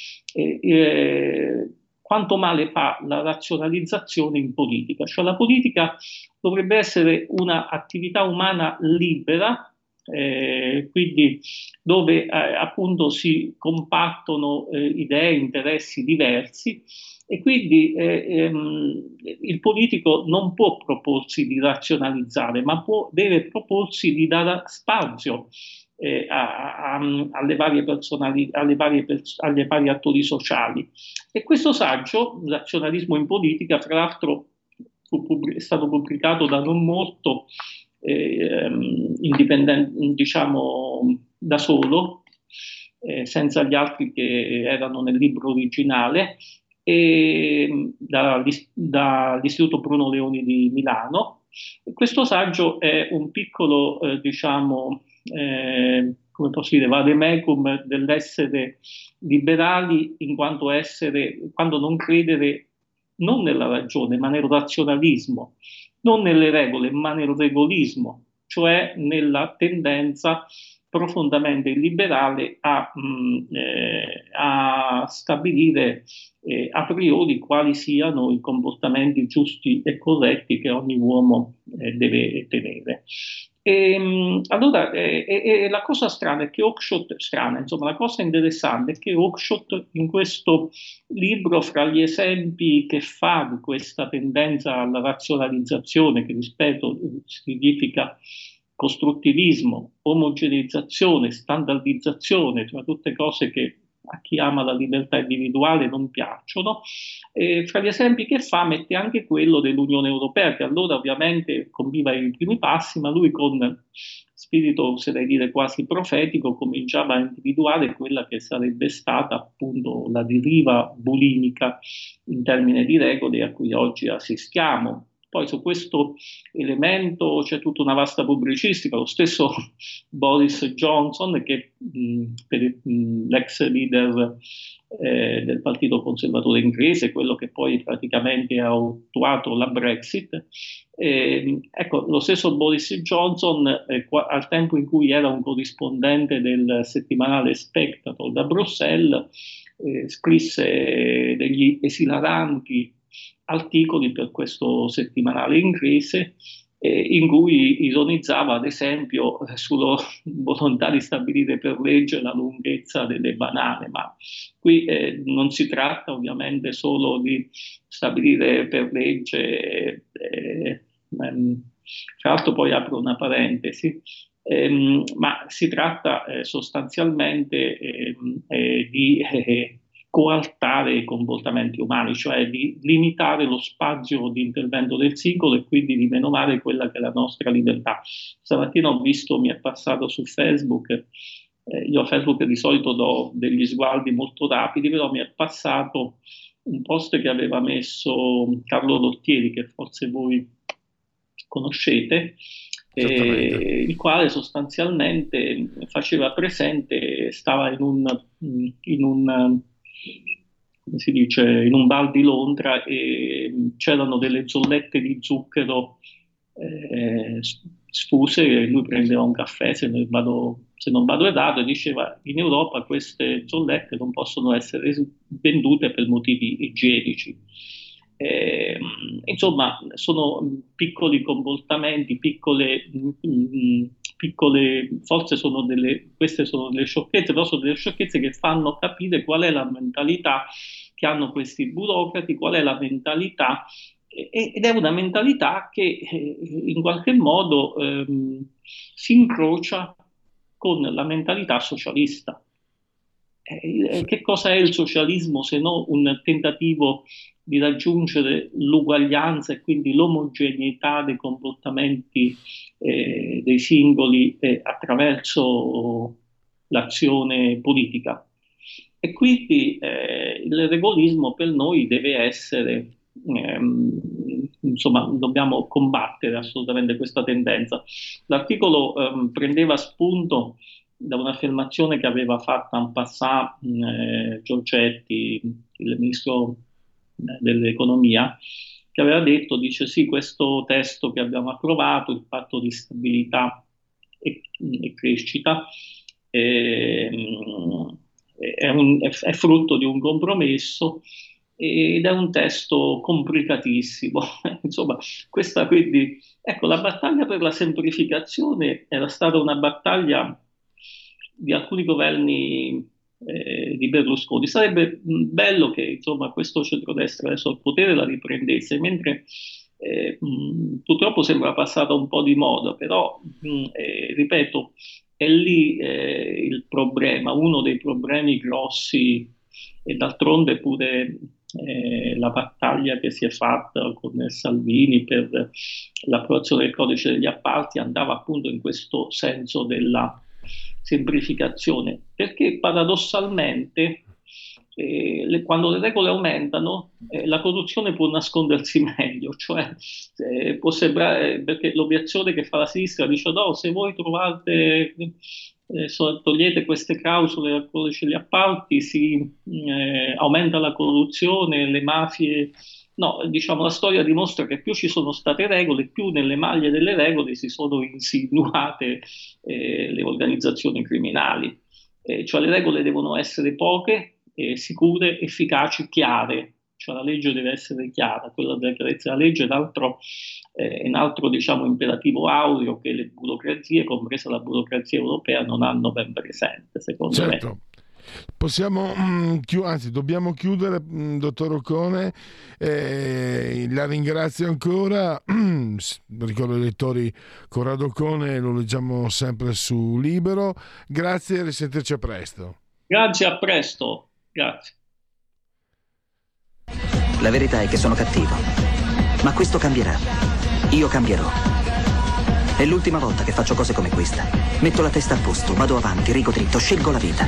quanto male fa la razionalizzazione in politica. Cioè la politica dovrebbe essere un'attività umana libera, eh, quindi dove eh, appunto si compattono eh, idee, interessi diversi e quindi eh, ehm, il politico non può proporsi di razionalizzare, ma può, deve proporsi di dare spazio eh, a, a, alle, varie personali, alle, varie pers- alle vari attori sociali. E questo saggio, Razionalismo in politica, fra l'altro è stato pubblicato da non molto, eh, indipendente, diciamo da solo, eh, senza gli altri che erano nel libro originale, e, da, dall'Istituto Bruno Leoni di Milano. Questo saggio è un piccolo, eh, diciamo, eh, come posso dire, vademecum dell'essere liberali in quanto essere, quando non credere non nella ragione, ma nel razionalismo, non nelle regole, ma nel regolismo, cioè nella tendenza profondamente illiberale a, mh, mm, eh, a stabilire eh, a priori quali siano i comportamenti giusti e corretti che ogni uomo eh, deve tenere. E, ehm, allora, eh, eh, la cosa strana è che Oakshott, strana, insomma, la cosa interessante è che Oakshott in questo libro, fra gli esempi che fa di questa tendenza alla razionalizzazione, che rispetto significa costruttivismo, omogeneizzazione, standardizzazione, cioè tutte cose che a chi ama la libertà individuale non piacciono. E fra gli esempi che fa mette anche quello dell'Unione Europea, che allora ovviamente conviva i primi passi, ma lui con spirito, oserei dire, quasi profetico, cominciava a individuare quella che sarebbe stata appunto la deriva bulimica in termini di regole a cui oggi assistiamo. Poi su questo elemento c'è tutta una vasta pubblicistica, lo stesso Boris Johnson, che mh, per mh, l'ex leader eh, del Partito Conservatore inglese, quello che poi praticamente ha attuato la Brexit. Eh, ecco, lo stesso Boris Johnson, eh, qua, al tempo in cui era un corrispondente del settimanale Spectator da Bruxelles, eh, scrisse degli esilaranti articoli per questo settimanale inglese eh, in cui ironizzava ad esempio sulla volontà di stabilire per legge la lunghezza delle banane, ma qui eh, non si tratta ovviamente solo di stabilire per legge, eh, ehm, tra l'altro poi apro una parentesi, ehm, ma si tratta eh, sostanzialmente ehm, eh, di coaltare i comportamenti umani, cioè di limitare lo spazio di intervento del singolo e quindi di menomare quella che è la nostra libertà. Stamattina ho visto, mi è passato su Facebook, eh, io a Facebook di solito do degli sguardi molto rapidi, però mi è passato un post che aveva messo Carlo Lottieri, che forse voi conoscete, eh, il quale sostanzialmente faceva presente, stava in un, in un come si dice, in un bar di Londra e c'erano delle zollette di zucchero eh, sfuse e lui prendeva un caffè, se non, vado, se non vado errato, e diceva in Europa queste zollette non possono essere vendute per motivi igienici. Eh, insomma, sono piccoli comportamenti, piccole, mh, mm, piccole, forse sono delle, queste sono delle sciocchezze, però sono delle sciocchezze che fanno capire qual è la mentalità che hanno questi burocrati, qual è la mentalità, ed è una mentalità che eh, in qualche modo ehm, si incrocia con la mentalità socialista. Eh, che cosa è il socialismo se no un tentativo di raggiungere l'uguaglianza e quindi l'omogeneità dei comportamenti eh, dei singoli eh, attraverso l'azione politica. E quindi eh, il regolismo per noi deve essere, ehm, insomma, dobbiamo combattere assolutamente questa tendenza. L'articolo ehm, prendeva spunto da un'affermazione che aveva fatto in passato eh, Giorgetti, il ministro dell'economia, che aveva detto, dice sì, questo testo che abbiamo approvato, il patto di stabilità e, e crescita, è, è, un, è, è, frutto di un compromesso ed è un testo complicatissimo. Insomma, questa quindi, ecco, la battaglia per la semplificazione era stata una battaglia di alcuni governi eh, di Berlusconi. Sarebbe mm, bello che insomma, questo centrodestra adesso al potere la riprendesse, mentre eh, mh, mm, purtroppo sembra passata un po' di moda, però mh, mm, eh, ripeto, è lì eh, il problema, uno dei problemi grossi e d'altronde pure eh, la battaglia che si è fatta con Salvini per l'approvazione del codice degli appalti andava appunto in questo senso della semplificazione, perché paradossalmente eh, le, quando le regole aumentano eh, la corruzione può nascondersi meglio, cioè eh, può sembrare, perché l'obiezione che fa la sinistra dice no, se voi trovate, eh, togliete queste clausole al codice degli appalti, si eh, aumenta la corruzione, le mafie No, diciamo la storia dimostra che più ci sono state regole, più nelle maglie delle regole si sono insinuate eh, le organizzazioni criminali. Eh, cioè le regole devono essere poche, eh, sicure, efficaci, chiare. Cioè la legge deve essere chiara, quella della chiarezza della legge è un altro, eh, un altro diciamo, imperativo aureo che le burocrazie, compresa la burocrazia europea, non hanno ben presente, secondo certo. me. Possiamo, mm, anzi, dobbiamo chiudere, mm, dottor Occone. Eh, la ringrazio ancora. Ricordo ai lettori Corrado Occone, lo leggiamo sempre su Libero. Grazie e risentirci a presto. Grazie, a presto. Grazie. La verità è che sono cattivo, ma questo cambierà. Io cambierò. È l'ultima volta che faccio cose come questa. Metto la testa a posto, vado avanti, rigo dritto, scelgo la vita.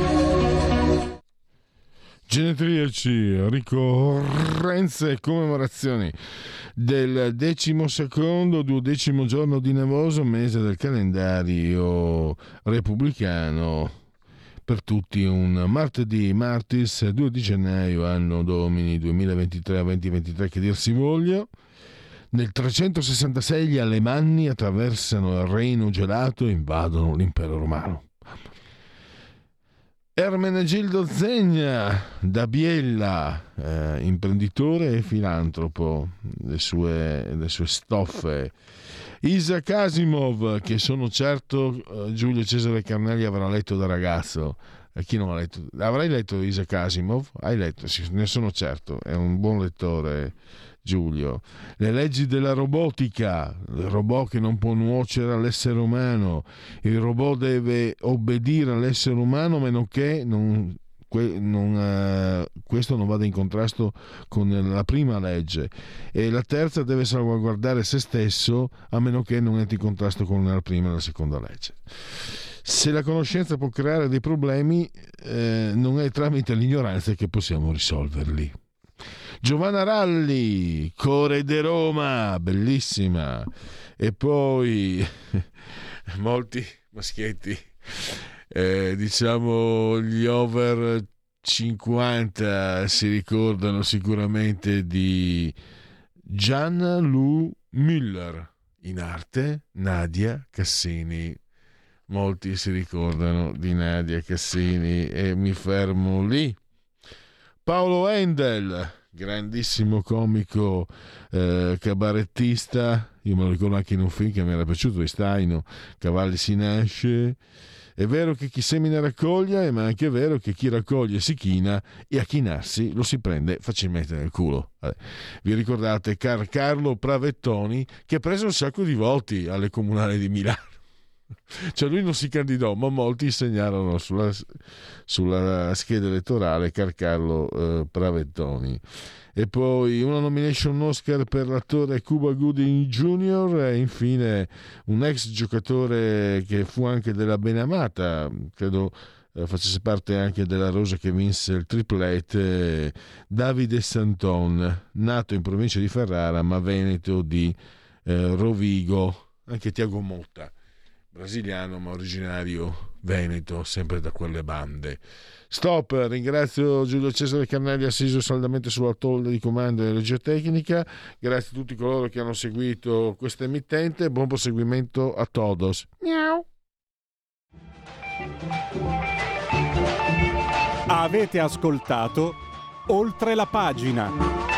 Genetriaci, ricorrenze e commemorazioni del decimo secondo, duodecimo giorno di nevoso, mese del calendario repubblicano. Per tutti un martedì, martis 2 di gennaio, anno domini 2023-2023, che dir si voglia. Nel 366 gli Alemanni attraversano il Reino gelato e invadono l'impero romano. Ermenegildo Zegna da Biella, eh, imprenditore e filantropo, le sue, le sue stoffe. Isaac Asimov, che sono certo eh, Giulio Cesare Carnelli avrà letto da ragazzo. Eh, chi non ha letto? Avrai letto Isaac Asimov? Hai letto, sì, ne sono certo, è un buon lettore Giulio. Le leggi della robotica, il robot che non può nuocere all'essere umano, il robot deve obbedire all'essere umano, meno che non, non, uh, questo non vada in contrasto con la prima legge e la terza deve salvaguardare se stesso a meno che non entri in contrasto con la prima e la seconda legge. Se la conoscenza può creare dei problemi, eh, non è tramite l'ignoranza che possiamo risolverli. Giovanna Ralli, Core de Roma, bellissima. E poi molti maschietti, eh, diciamo gli over 50 si ricordano sicuramente di Gian Lu Müller, in arte Nadia Cassini. Molti si ricordano di Nadia Cassini e mi fermo lì. Paolo Endel, grandissimo comico eh, cabarettista, io me lo ricordo anche in un film che mi era piaciuto di Staino, Cavalli si nasce. È vero che chi semina raccoglie, ma è anche vero che chi raccoglie si china e a chinarsi lo si prende facilmente nel culo. Vi ricordate Car Carlo Pravettoni che ha preso un sacco di voti alle comunali di Milano? Cioè lui non si candidò, ma molti segnarono sulla, sulla scheda elettorale Carcarlo eh, Pravettoni. E poi una nomination Oscar per l'attore Cuba Gooding Jr. e infine un ex giocatore che fu anche della Benamata, credo eh, facesse parte anche della rosa che vinse il triplete, eh, Davide Santon, nato in provincia di Ferrara ma veneto di eh, Rovigo, anche Tiago Motta brasiliano ma originario veneto, sempre da quelle bande. Stop, ringrazio Giulio Cesare Carnelli assiso saldamente sulla tolla di comando e regia tecnica, grazie a tutti coloro che hanno seguito questa emittente, buon proseguimento a todos. Miau. Avete ascoltato oltre la pagina.